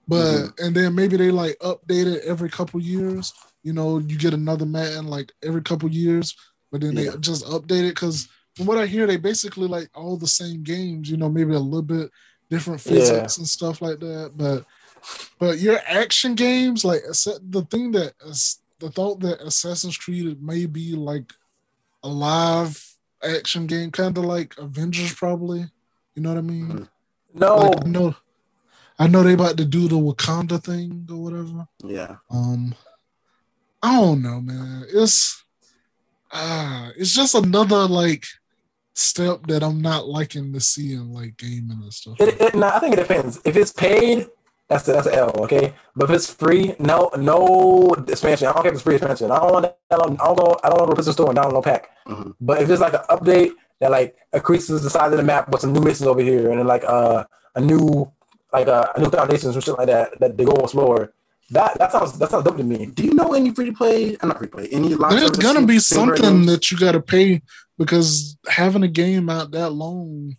But and then maybe they like update it every couple years. You know, you get another Madden like every couple years, but then Yeah. they just update it because from what I hear, they basically like all the same games. You know, maybe a little bit different Yeah. physics and stuff like that. But but your action games, like the thing that the thought that Assassin's Creed may be like a live action game, kind of like Avengers, probably. You know what I mean? No, Like, I know, I know they about to do the Wakanda thing or whatever. Yeah. Um, I don't know, man. It's ah, it's just another like step that I'm not liking to see in like gaming and stuff. it, it, no, I think it depends. If it's paid, that's a, that's an L. Okay, but if it's free, no no expansion. I don't care if it's free expansion. I don't want to. I don't, I don't go. I don't want to go to the store and download no pack. Mhm. But if it's like an update that like increases the size of the map with some new missions over here and then like uh, a new like uh, a new foundations or shit like that that they go slower. That that sounds that sounds dope to me. Do you know any free to play? I'm not free to play. Any live There's gonna be something that you got to pay because having a game out that long,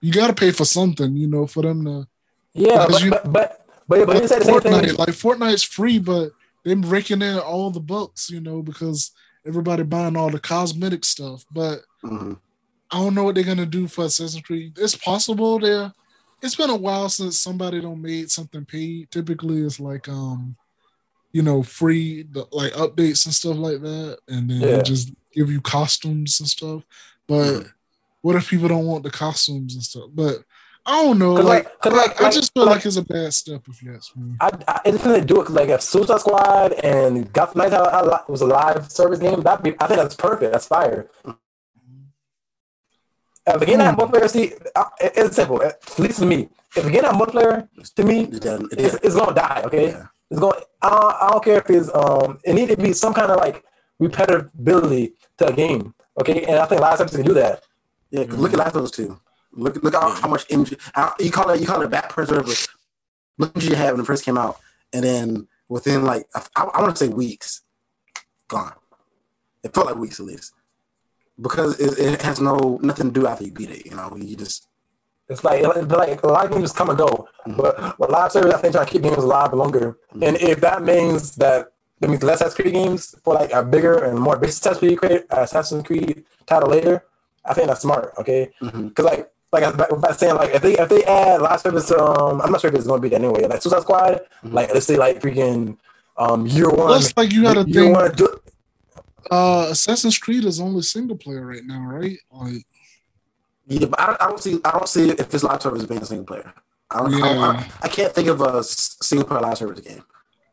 you got to pay for something, you know, for them to. Yeah, but you- but but but, but you say the same Fortnite, thing. like Fortnite's free, but they're raking in all the bucks, you know, because everybody buying all the cosmetic stuff. But Mhm. I don't know what they're gonna do for Assassin's Creed. It's possible there. It's been a while since somebody don't made something paid. Typically, it's like um, you know, free the, like updates and stuff like that, and then they Yeah. just give you costumes and stuff. But what if people don't want the costumes and stuff? But I don't know. Like, like- 'cause I- like- I, just feel like- like it's a bad step if you ask me. I, I it to do it 'cause, like if Suicide Squad and Gotham Knights a- was a live service game, that be I think that's perfect. That's fire. If the game had multiplayer, see, uh, it's simple. At least to me, if game had multiplayer, to me, it it's, it's gonna die. Okay, Yeah. it's going. I don't, I don't care if it's um. It need to be some kind of like repetibility to a game. Okay, and I think live service can do that. Yeah, 'cause look at Last of Us Two. Look, look how, how much energy. uh, You call it, you call it back preserver. Look what you had when it first came out, and then within like I, I want to say weeks, gone. It felt like weeks at least because it, it has no nothing to do after you beat it. You know, you just It's like like a lot of games just come and go, mm-hmm. but with live service, I think trying to keep games alive longer. Mm-hmm. And if that means that that means less Assassin's Creed games for like a bigger and more basic Assassin's Creed, create- uh, Assassin's Creed title later, I think that's smart. Okay, mm-hmm. because like like I was about- about saying, like if they if they add live service, um, I'm not sure if it's going to be that anyway. Like Suicide Squad, like let's say like freaking um year one. Plus, like you gotta year think, one, do- uh, Assassin's Creed is only single player right now, right? Like, yeah. But I don't, I don't see I don't see if this live service being a single player. I, don't, I, don't- I, I can't think of a s- single player live service game.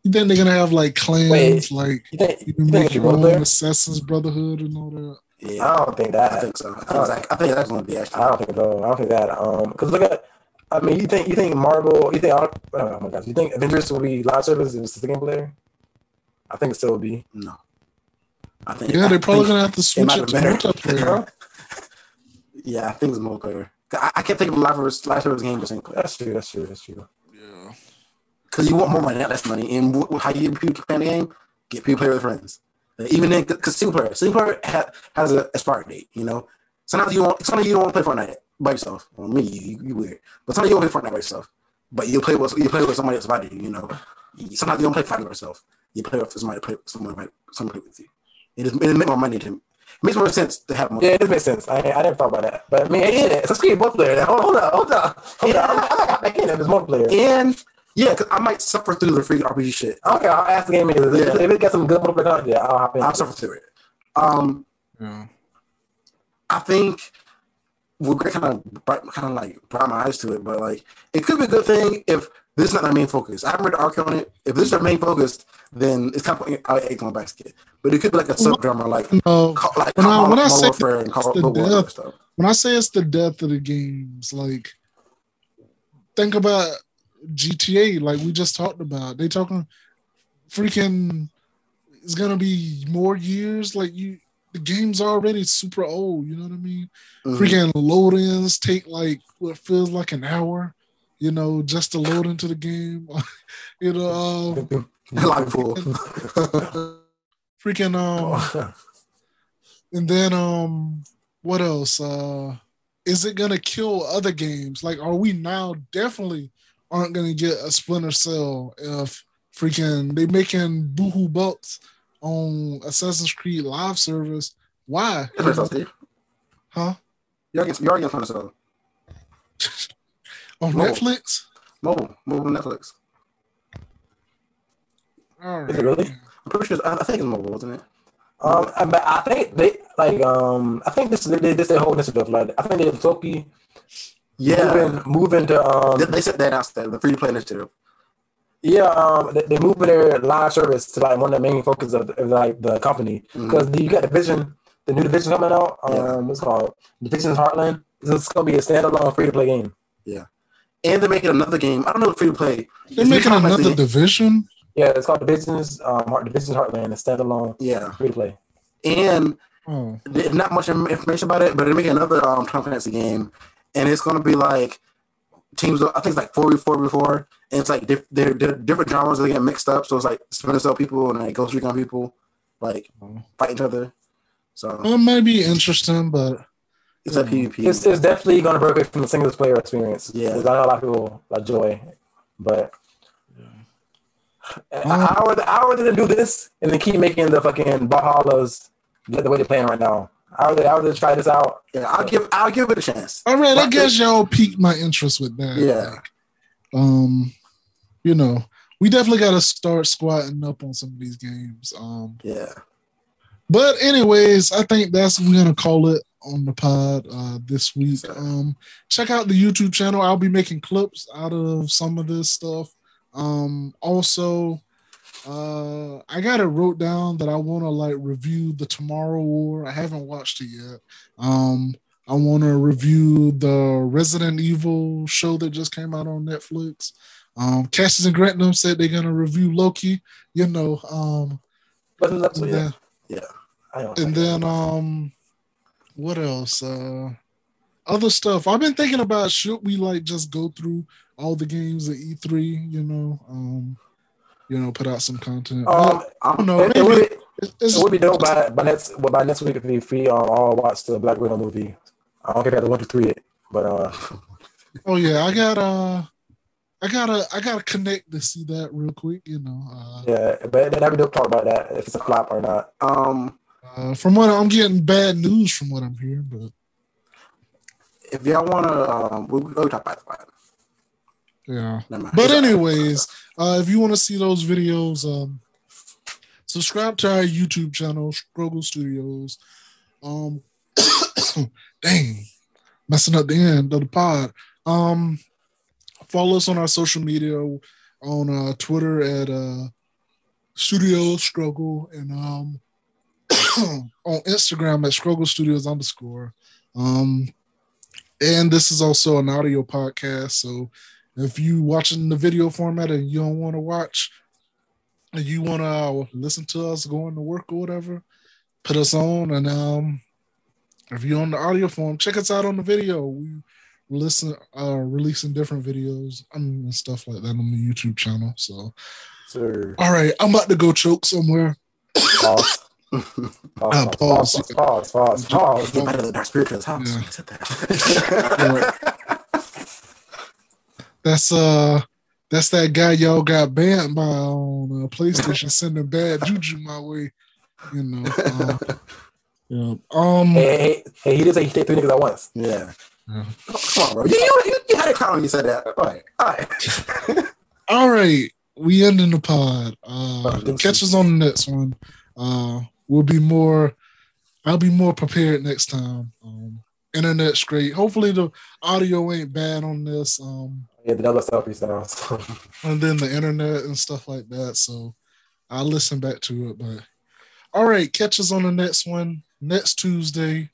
you think they're gonna have like clans, Wait, like you think you you think make your own? Assassin's Brotherhood and all that. Yeah, I don't think that. I think so. I think, it's- I think that's going to be actually. I don't think so. I don't think that. Um, because look at, I mean, you think you think Marvel, you think oh my gosh, you think Avengers will be live service if it's a single player? I think it still will be. No, I think. Yeah, they're probably gonna have to switch might it to be better. multiplayer. yeah, I think it's multiplayer. I, I can't think of a live service live service game for single That's true. That's true. That's true. Yeah. because you want more money, not less money. And wh- wh- how you get people playing the game? Get people play with friends. Uh, Even then, because single player, single player ha- has a expiry date. You know, sometimes you want sometimes you don't want to play Fortnite by yourself. Well, me, you, you weird, but sometimes you don't play Fortnite by yourself. But you play with you play with somebody else by you. You know, sometimes you don't play fighting by yourself. You play with somebody play someone right, someone play with you. It just it makes more money to. It makes more sense to have more. Yeah, it does make sense. I I didn't thought about that, but I mean, yeah, it's a screen both player. Hold, hold on, hold on, hold on. I might hop back in if it's multiplayer. And yeah, because I might suffer through the free RPG shit. Okay, I'll ask the game if, Yeah. if it got some good multiplayer content. Yeah, I'll hop in. I'll suffer through it. Um, Yeah. I think we're kind of kind of like brought my eyes to it, but like it could be a good thing if this is not their main focus. I haven't read the arc on it. If this is our main focus, then it's kind of I egg on basket. But it could be like a sub drama, like No, Ca- like when I- when I say Warfare and Call it's the death- stuff. when I say it's the death of the games, like think about GTA, like we just talked about. They talking freaking it's gonna be more years. Like you the game's already super old, you know what I mean? Mhm. Freaking load ins take like what feels like an hour, you know, just to load into the game. you know, um, like freaking um and then um what else uh is it gonna kill other games like are we now definitely aren't gonna get a splinter cell if freaking they making boohoo bucks on assassin's creed live service why That's what I saw, Steve. huh You're you already got Splinter Cell. On Mobile. netflix Mobile, mobile Netflix. all Is it really? I'm pretty sure. I I think it's mobile, isn't it? Um, I- but I think they like um, I think this they this their whole initiative. Like I think they Toki Yeah, moving moving to um they, they said that outside the free to play initiative. Yeah, um, they, they moving their live service to like one of the main focus of, of like the company because you got Division, the new Division coming out. Um, Yeah. what's it called Division's Heartland. It's gonna be a standalone free to play game. And they're making another game. I don't know if free to play. they're making another division Yeah, it's called Division's um Heart, Division's Heartland. It's standalone Yeah, free to play. and oh there's not much information about it, but they're making another um Tom Clancy game, and it's gonna be like teams. I think it's like four v four v four, and it's like diff- they're, they're different genres that get mixed up. So it's like Splinter Cell people and like Ghost Recon people, like fight each other. So it might be interesting but it's a PvP. It's, it's definitely gonna break away from the single player experience. Yeah. 'Cause I know a lot of people like joy, but. How are, the, how are they to do this and then keep making the fucking Valhalla's the way they're playing right now? How are they, how are they to try this out? yeah, I'll give I'll give it a chance. All right, I But- guess y'all piqued my interest with that. Yeah. Like, um, you know, we definitely got to start squatting up on some of these games. Um, Yeah, but anyways, I think that's what we're gonna call it on the pod uh this week. Um, check out the YouTube channel. I'll be making clips out of some of this stuff. Um, also, uh, I got it wrote down that I want to like review the Tomorrow War. I haven't watched it yet. Um, I want to review the Resident Evil show that just came out on Netflix. Um, Cassius and Grantham said they're gonna review Loki. You know, um, But yeah. yeah. I don't and then um, what else? Uh, other stuff. I've been thinking about should we like just go through all the games at E3? You know, um, you know, put out some content. Um, I don't know. Maybe, we, It's, It would be dope by by next well, by next week if we free um, all watch the Black Widow movie. I don't I have the one to three yet, but uh, oh yeah, I got uh, I gotta I gotta connect to see that real quick. You know, uh, yeah, but then I would talk about that if it's a flop or not. Um, uh, from what I'm getting bad news from what I'm hearing, but if y'all wanna, um, we'll, we'll talk about that. yeah. But anyways, uh, if you want to see those videos, um, subscribe to our YouTube channel, Struggle Studios. Um, dang, messing up the end of the pod. Um, follow us on our social media on uh, Twitter at uh, Studio Struggle and um, on Instagram at Struggle Studios underscore. Um, and this is also an audio podcast, so if you watching the video format and you don't want to watch and you want to uh, listen to us going to work or whatever put us on. And um if you're on the audio form check us out on the video. We listen uh releasing different videos I mean, and stuff like that on the youtube channel. So Sir, all right i'm about to go choke somewhere pause. Uh, Pause, pause. pause, pause, pause, pause. Get back to the dark spiritual's house. Yeah. I said that. that's uh that's that guy y'all got banned by on uh, PlayStation sending bad juju my way. You know. Uh, yeah. Um. Hey, hey, hey, he did say he hit three niggas at once. Yeah. Yeah. Come on, bro. You, you, you, you had a crown when you said that. All right. All right. All right. We ending the pod. Uh, Oh, catch us on the next one. Uh, we'll be more. I'll be more prepared next time. Um, internet's great. Hopefully the audio ain't bad on this. Um, Yeah, the double selfie sounds. and then the internet and stuff like that. So I'll listen back to it. But all right, catch us on the next one next Tuesday.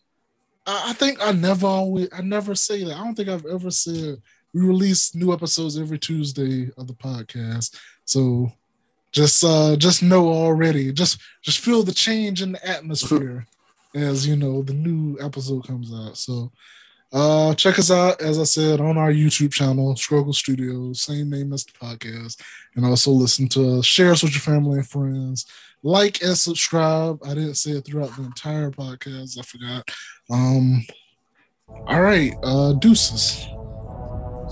I, I think I never always I never say that. I don't think I've ever said we release new episodes every Tuesday of the podcast. So just uh just know already. Just just feel the change in the atmosphere as you know the new episode comes out. So uh, check us out, as I said, on our YouTube channel, Struggle Studios, same name as the podcast. And also listen to us, share us with your family and friends. Like and subscribe. I didn't say it throughout the entire podcast. I forgot. Um, all right, uh, deuces.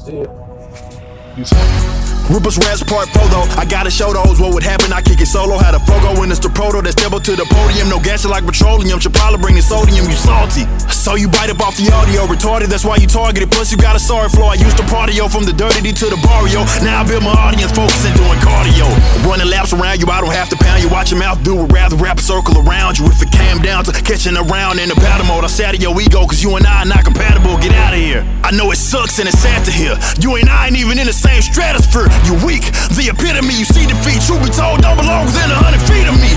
See ya. Deuces. Rippers raps part photo. I gotta show those what would happen. I kick it solo. Had a fogo it's the proto that step up to the podium. No gas like petroleum. Probably bring the sodium. You salty. So you bite up off the audio. Retarded. That's why you targeted. Plus you got a sorry flow. I used to party yo from the dirty to the barrio. Now I build my audience focusing doing cardio. Running laps around you. I don't have to pound you. Watch your mouth do it. Rather wrap a circle around you. If it came down to catching around in the battle mode, I sat your ego. Cause you and I are not compatible. Get out of here. I know it sucks and it's sad to hear. You and I ain't even in the same stratosphere. You weak. The epitome, you see defeat. Truth be told, don't belong within a hundred feet of me.